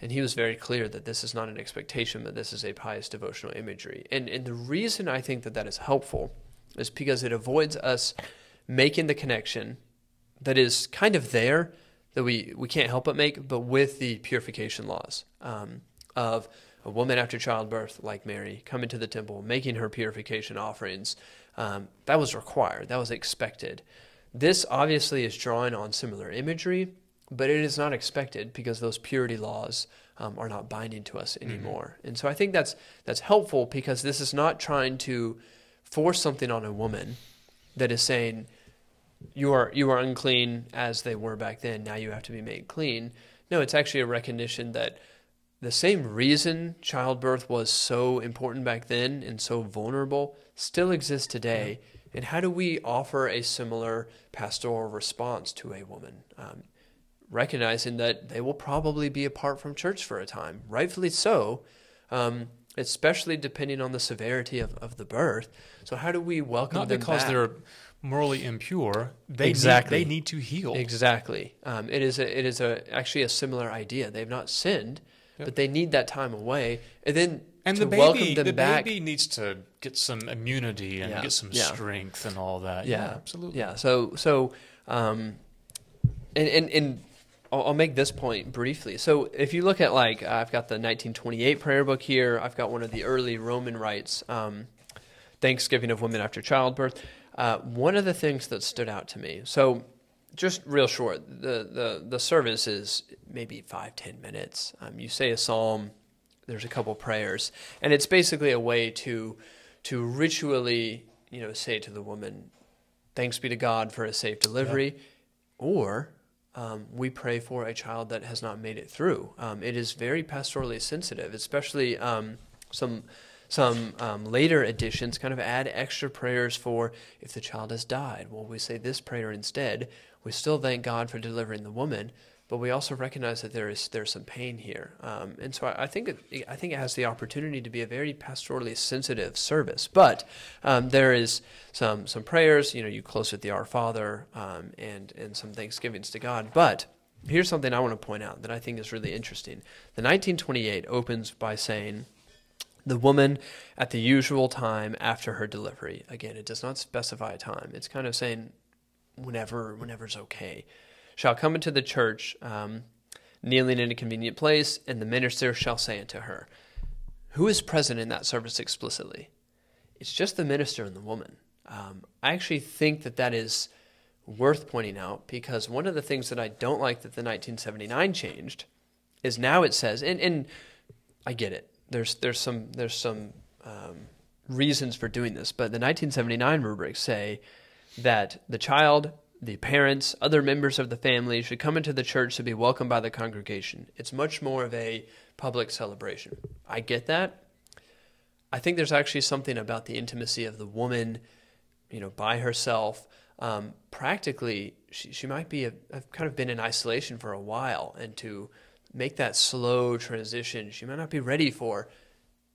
and he was very clear that this is not an expectation, but this is a pious devotional imagery. And and the reason I think that that is helpful is because it avoids us making the connection that is kind of there that we we can't help but make, but with the purification laws um, of a woman after childbirth, like Mary, coming to the temple, making her purification offerings. Um, that was required. That was expected. This obviously is drawing on similar imagery, but it is not expected because those purity laws um, are not binding to us anymore. And so I think that's that's helpful because this is not trying to force something on a woman that is saying you are you are unclean as they were back then. Now you have to be made clean. No, it's actually a recognition that the same reason childbirth was so important back then and so vulnerable still exists today. And how do we offer a similar pastoral response to a woman? Um, recognizing that they will probably be apart from church for a time, rightfully so, um, especially depending on the severity of, of the birth. So, how do we welcome Not them because back? they're morally impure. They Exactly. Need, they need to heal. Exactly. Um, it is a, it is a actually a similar idea. They've not sinned, Yep. but they need that time away, and then And to the welcome baby, them the back. baby needs to get some immunity and Yeah, get some yeah. strength and all that. Yeah, absolutely. Yeah. So so, um, and and and I'll, I'll make this point briefly. So if you look at like I've got the 1928 prayer book here. I've got one of the early Roman rites, um, Thanksgiving of Women After Childbirth. Uh, one of the things that stood out to me. So just real short. The the the service is maybe five ten minutes. Um, you say a psalm. There's a couple prayers, and it's basically a way to to ritually, you know, say to the woman, "Thanks be to God for a safe delivery," or um, we pray for a child that has not made it through. Um, it is very pastorally sensitive, especially um, some some um, later editions kind of add extra prayers for if the child has died. Well, we say this prayer instead. We still thank God for delivering the woman, but we also recognize that there is there's some pain here, um, and so I, I think it, I think it has the opportunity to be a very pastorally sensitive service. But um, there is some some prayers. You know, you close with the Our Father um, and and some thanksgivings to God. But here's something I want to point out that I think is really interesting. The 1928 opens by saying. The woman at the usual time after her delivery. Again, it does not specify time. It's kind of saying whenever, whenever's okay. Shall come into the church, um, kneeling in a convenient place, and the minister shall say unto her, Who is present in that service explicitly? It's just the minister and the woman. Um, I actually think that that is worth pointing out because one of the things that I don't like that the 1979 changed is now it says, and, and I get it. There's there's some there's some um, reasons for doing this, but the 1979 rubrics say that the child, the parents, other members of the family should come into the church to be welcomed by the congregation. It's much more of a public celebration. I get that. I think there's actually something about the intimacy of the woman, you know, by herself. Um, practically, she, she might be a, have kind of been in isolation for a while, and to make that slow transition, she might not be ready for,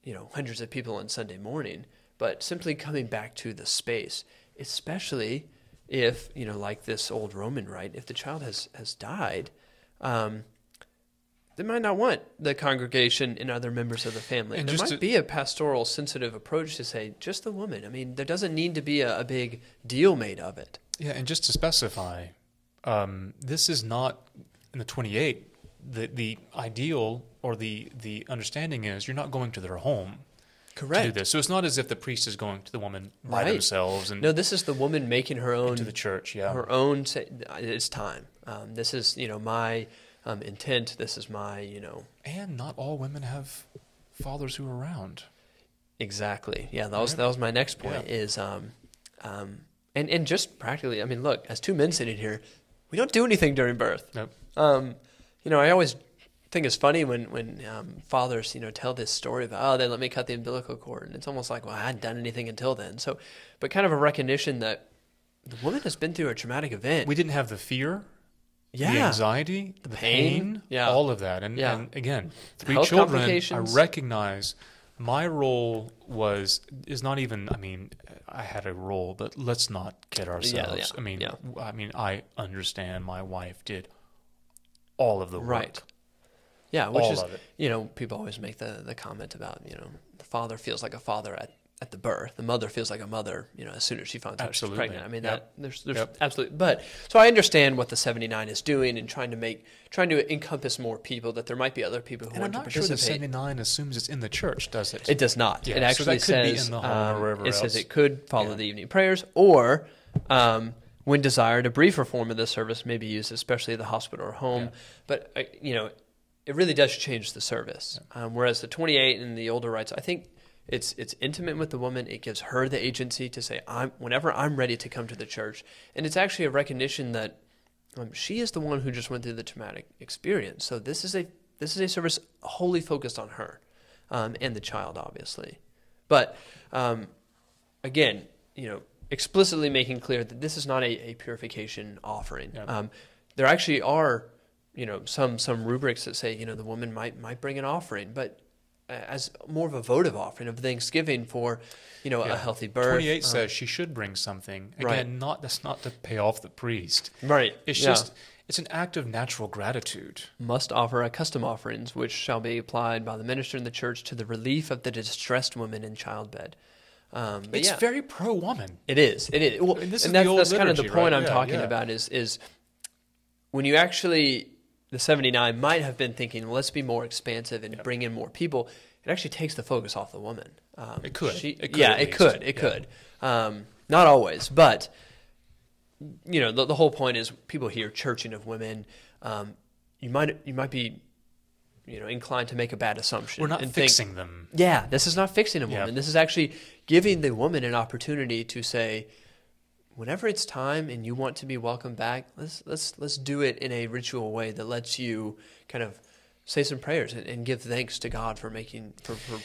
you know, hundreds of people on Sunday morning, but simply coming back to the space, especially if, you know, like this old Roman rite, if the child has, has died, um, they might not want the congregation and other members of the family. And there just might to- be a pastoral, sensitive approach to say just the woman. I mean, there doesn't need to be a, a big deal made of it. Yeah, and just to specify, um, this is not in the 28. The the ideal or the the understanding is you're not going to their home to do this. So it's not as if the priest is going to the woman by Right. themselves and No, this is the woman making her own to the church. Yeah, her own. It's time. Um, this is you know my um, intent. This is my you know and not all women have fathers who are around. exactly. Yeah, that was that was my next point. Yeah. Is um, um, and and just practically. I mean, look, as two men sitting here, we don't do anything during birth. Nope. Um, you know, I always think it's funny when when um, fathers, you know, tell this story about oh they let me cut the umbilical cord, and it's almost like well I hadn't done anything until then. So, but kind of a recognition that the woman has been through a traumatic event. We didn't have the fear, yeah, the anxiety, the, pain. pain, Yeah. all of that. And, Yeah. and again, three Health children. I recognize my role was is not even. I mean, I had a role, but let's not kid ourselves. yeah, I mean, yeah. I mean, I understand. My wife did all of the work. Right. Yeah, which all is of it. you know people always make the the comment about you know the father feels like a father at, at the birth, the mother feels like a mother you know as soon as she finds out she's pregnant. I mean Yep. that there's there's Yep. absolutely but so I understand what the 79 is doing and trying to make trying to encompass more people that there might be other people who And I'm want to not sure that participate. 79 assumes it's in the church, does it? It does not. Yeah, it so actually that could be says in the home or um, wherever it says it could follow Yeah. the evening prayers, or um, when desired, a briefer form of the service may be used, especially at the hospital or home. Yeah. But uh, you know, it really does change the service. Um, whereas the 28 and the older rites, I think it's it's intimate with the woman. It gives her the agency to say, "I'm whenever I'm ready to come to the church," and it's actually a recognition that um, she is the one who just went through the traumatic experience. So this is a This is a service wholly focused on her um, and the child, obviously. But um, again, you know, explicitly making clear that this is not a, a purification offering. Yeah. Um, there actually are, you know, some some rubrics that say, you know, the woman might might bring an offering, but uh, as more of a votive offering of thanksgiving for, you know, Yeah. a healthy birth. 28 um, says she should bring something. Again, Right. not that's not to pay off the priest. right. It's yeah. just it's an act of natural gratitude. must offer a custom offerings, which shall be applied by the minister in the church to the relief of the distressed woman in childbed. Um, It's yeah, very pro woman. it is. It is. Well, And and is that's, that's kind of the point right? I'm talking about. Is is when you actually the 79 might have been thinking, let's be more expansive and bring in more people. It actually takes the focus off the woman. Um, It could. She, It could yeah, it could. It Yeah. could. Um, not always, but you know, the, the whole point is people hear churching of women. Um, you might you might be, you know, inclined to make a bad assumption. We're not and think, fixing them. yeah, this is not fixing a woman. This is actually giving the woman an opportunity to say, whenever it's time and you want to be welcomed back, let's let's let's do it in a ritual way that lets you kind of say some prayers and, and give thanks to God for making for, for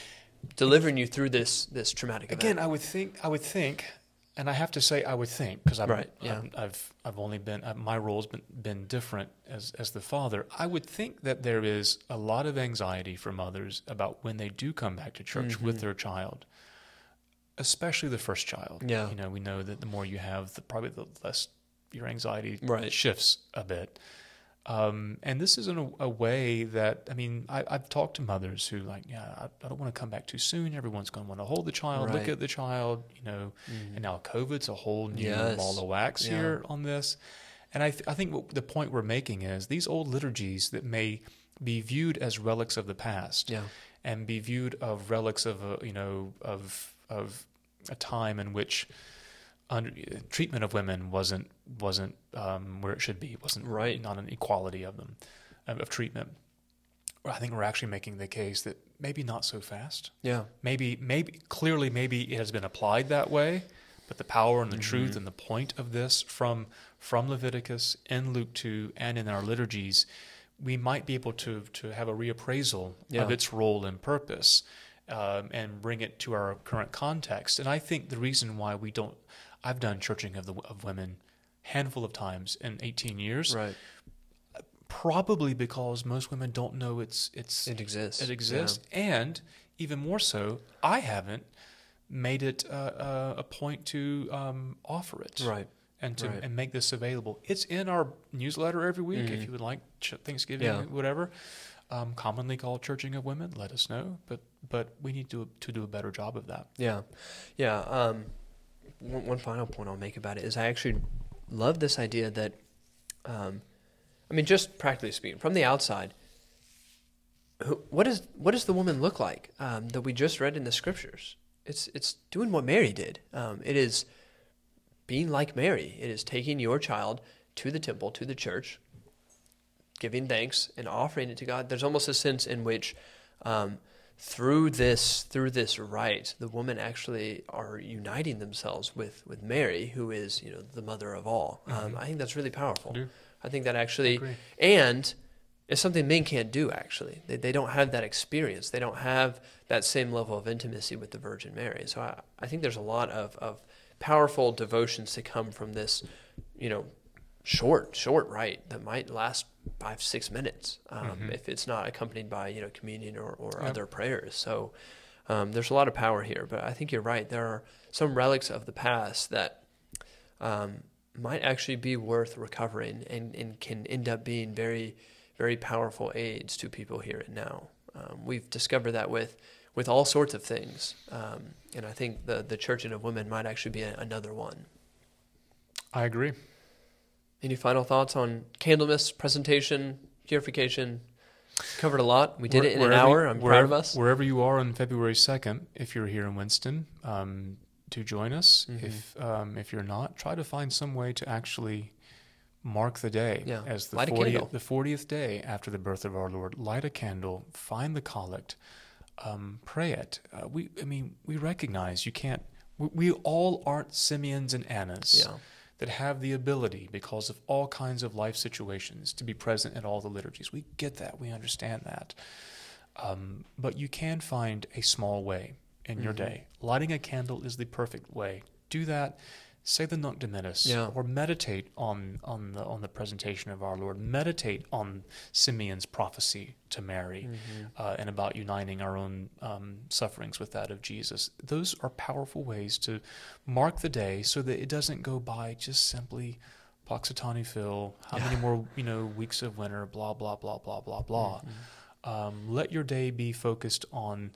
delivering you through this this traumatic event. Again. I would think I would think and I have to say I would think because I've, Right, yeah. I've I've I've only been uh, my role's been been different as as the father. I would think that there is a lot of anxiety for mothers about when they do come back to church Mm-hmm. with their child, especially the first child. Yeah. you know, we know that the more you have, the probably the less your anxiety Right. shifts a bit. Um, and this is in a, a way that I mean I, I've talked to mothers who like yeah I, I don't want to come back too soon. Everyone's going to want to hold the child, look at the child, you know. And now COVID's a whole new Yes. ball of wax Yeah. here on this. And I, th- I think what the point we're making is these old liturgies that may be viewed as relics of the past Yeah. and be viewed of relics of a, you know of of a time in which under, treatment of women wasn't wasn't um, where it should be. Wasn't Right. not an equality of them of, of treatment. I think we're actually making the case that maybe not so fast. Yeah. Maybe maybe clearly maybe it has been applied that way, but the power and the Mm-hmm. truth and the point of this from from Leviticus in Luke two and in our liturgies, we might be able to to have a reappraisal Yeah. of its role and purpose. Um, and bring it to our current context. And I think the reason why we don't, I've done churching of the of women handful of times in 18 years, Right. probably because most women don't know it's it's It exists. it exists, and even more so, I haven't made it uh, uh, a point to um, offer it, Right. and to right. and make this available. It's in our newsletter every week. If you would like Thanksgiving, Mm-hmm. Yeah. whatever, um, commonly called churching of women, let us know. But but we need to to do a better job of that. Yeah, yeah. Um, one, one final point I'll make about it is I actually love this idea that, um, I mean, just practically speaking, from the outside, what is what does the woman look like um, that we just read in the scriptures? It's it's doing what Mary did. Um, it is being like Mary. It is taking your child to the temple, to the church, giving thanks and offering it to God. There's almost a sense in which um, through this through this rite, the women actually are uniting themselves with with Mary, who is you know the mother of all. Um, I think that's really powerful. I. I think that actually, and it's something men can't do. Actually, they they don't have that experience. They don't have that same level of intimacy with the Virgin Mary. So I I think there's a lot of of powerful devotions to come from this, you know, short short rite that might last five six minutes um, if it's not accompanied by you know communion or, or Yep. other prayers. So um, there's a lot of power here. But I think you're right. There are some relics of the past that um, might actually be worth recovering and, and can end up being very very powerful aids to people here and now. Um, we've discovered that with with all sorts of things, um, and I think the the Church of Women might actually be a, another one. I agree. Any final thoughts on Candlemas presentation, purification? Covered a lot. We did Where- it in an hour. I'm proud of us. Wherever you are on February 2nd, if you're here in Winston, um, to join us. Mm-hmm. If um, if you're not, try to find some way to actually mark the day Yeah. as the 40th, the 40th day after the birth of our Lord. Light a candle, find the collect, um, pray it. Uh, we, I mean, we recognize you can't. We, we all aren't Simeons and Annas. Yeah. That have the ability, because of all kinds of life situations, to be present at all the liturgies. We get that. We understand that. Um, but you can find a small way in your Mhm. day. Lighting a candle is the perfect way. Do that. Say the Nunc Dimittis, Yeah. or meditate on on the on the presentation of our Lord. Meditate on Simeon's prophecy to Mary, Mhm. uh, and about uniting our own um, sufferings with that of Jesus. Those are powerful ways to mark the day, so that it doesn't go by just simply Punxsutawney Phil. How many more you know weeks of winter? Blah blah blah blah blah blah Mhm. um, let your day be focused on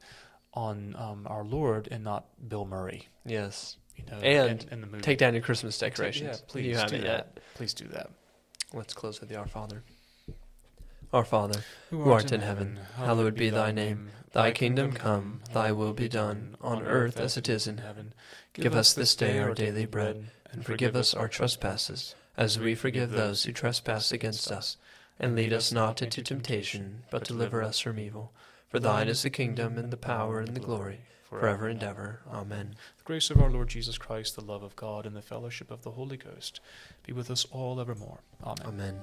on um, our Lord and not Bill Murray. Yes. You know, And and, the movie. Take down your Christmas Take- decorations. Yeah, please You do haven't that. yet. Please do that. Let's close with the Our Father. Our Father, who art in heaven, hallowed be thy name. Thy kingdom come, thy will be done, on earth as it is in heaven. Give us this day our daily bread, and forgive us our trespasses, as we forgive those who trespass against us. And lead us not into temptation, but deliver us from evil. For thine is the kingdom, and the power, and the glory, forever and ever. Amen. The grace of our Lord Jesus Christ, the love of God, and the fellowship of the Holy Ghost be with us all evermore. Amen. Amen.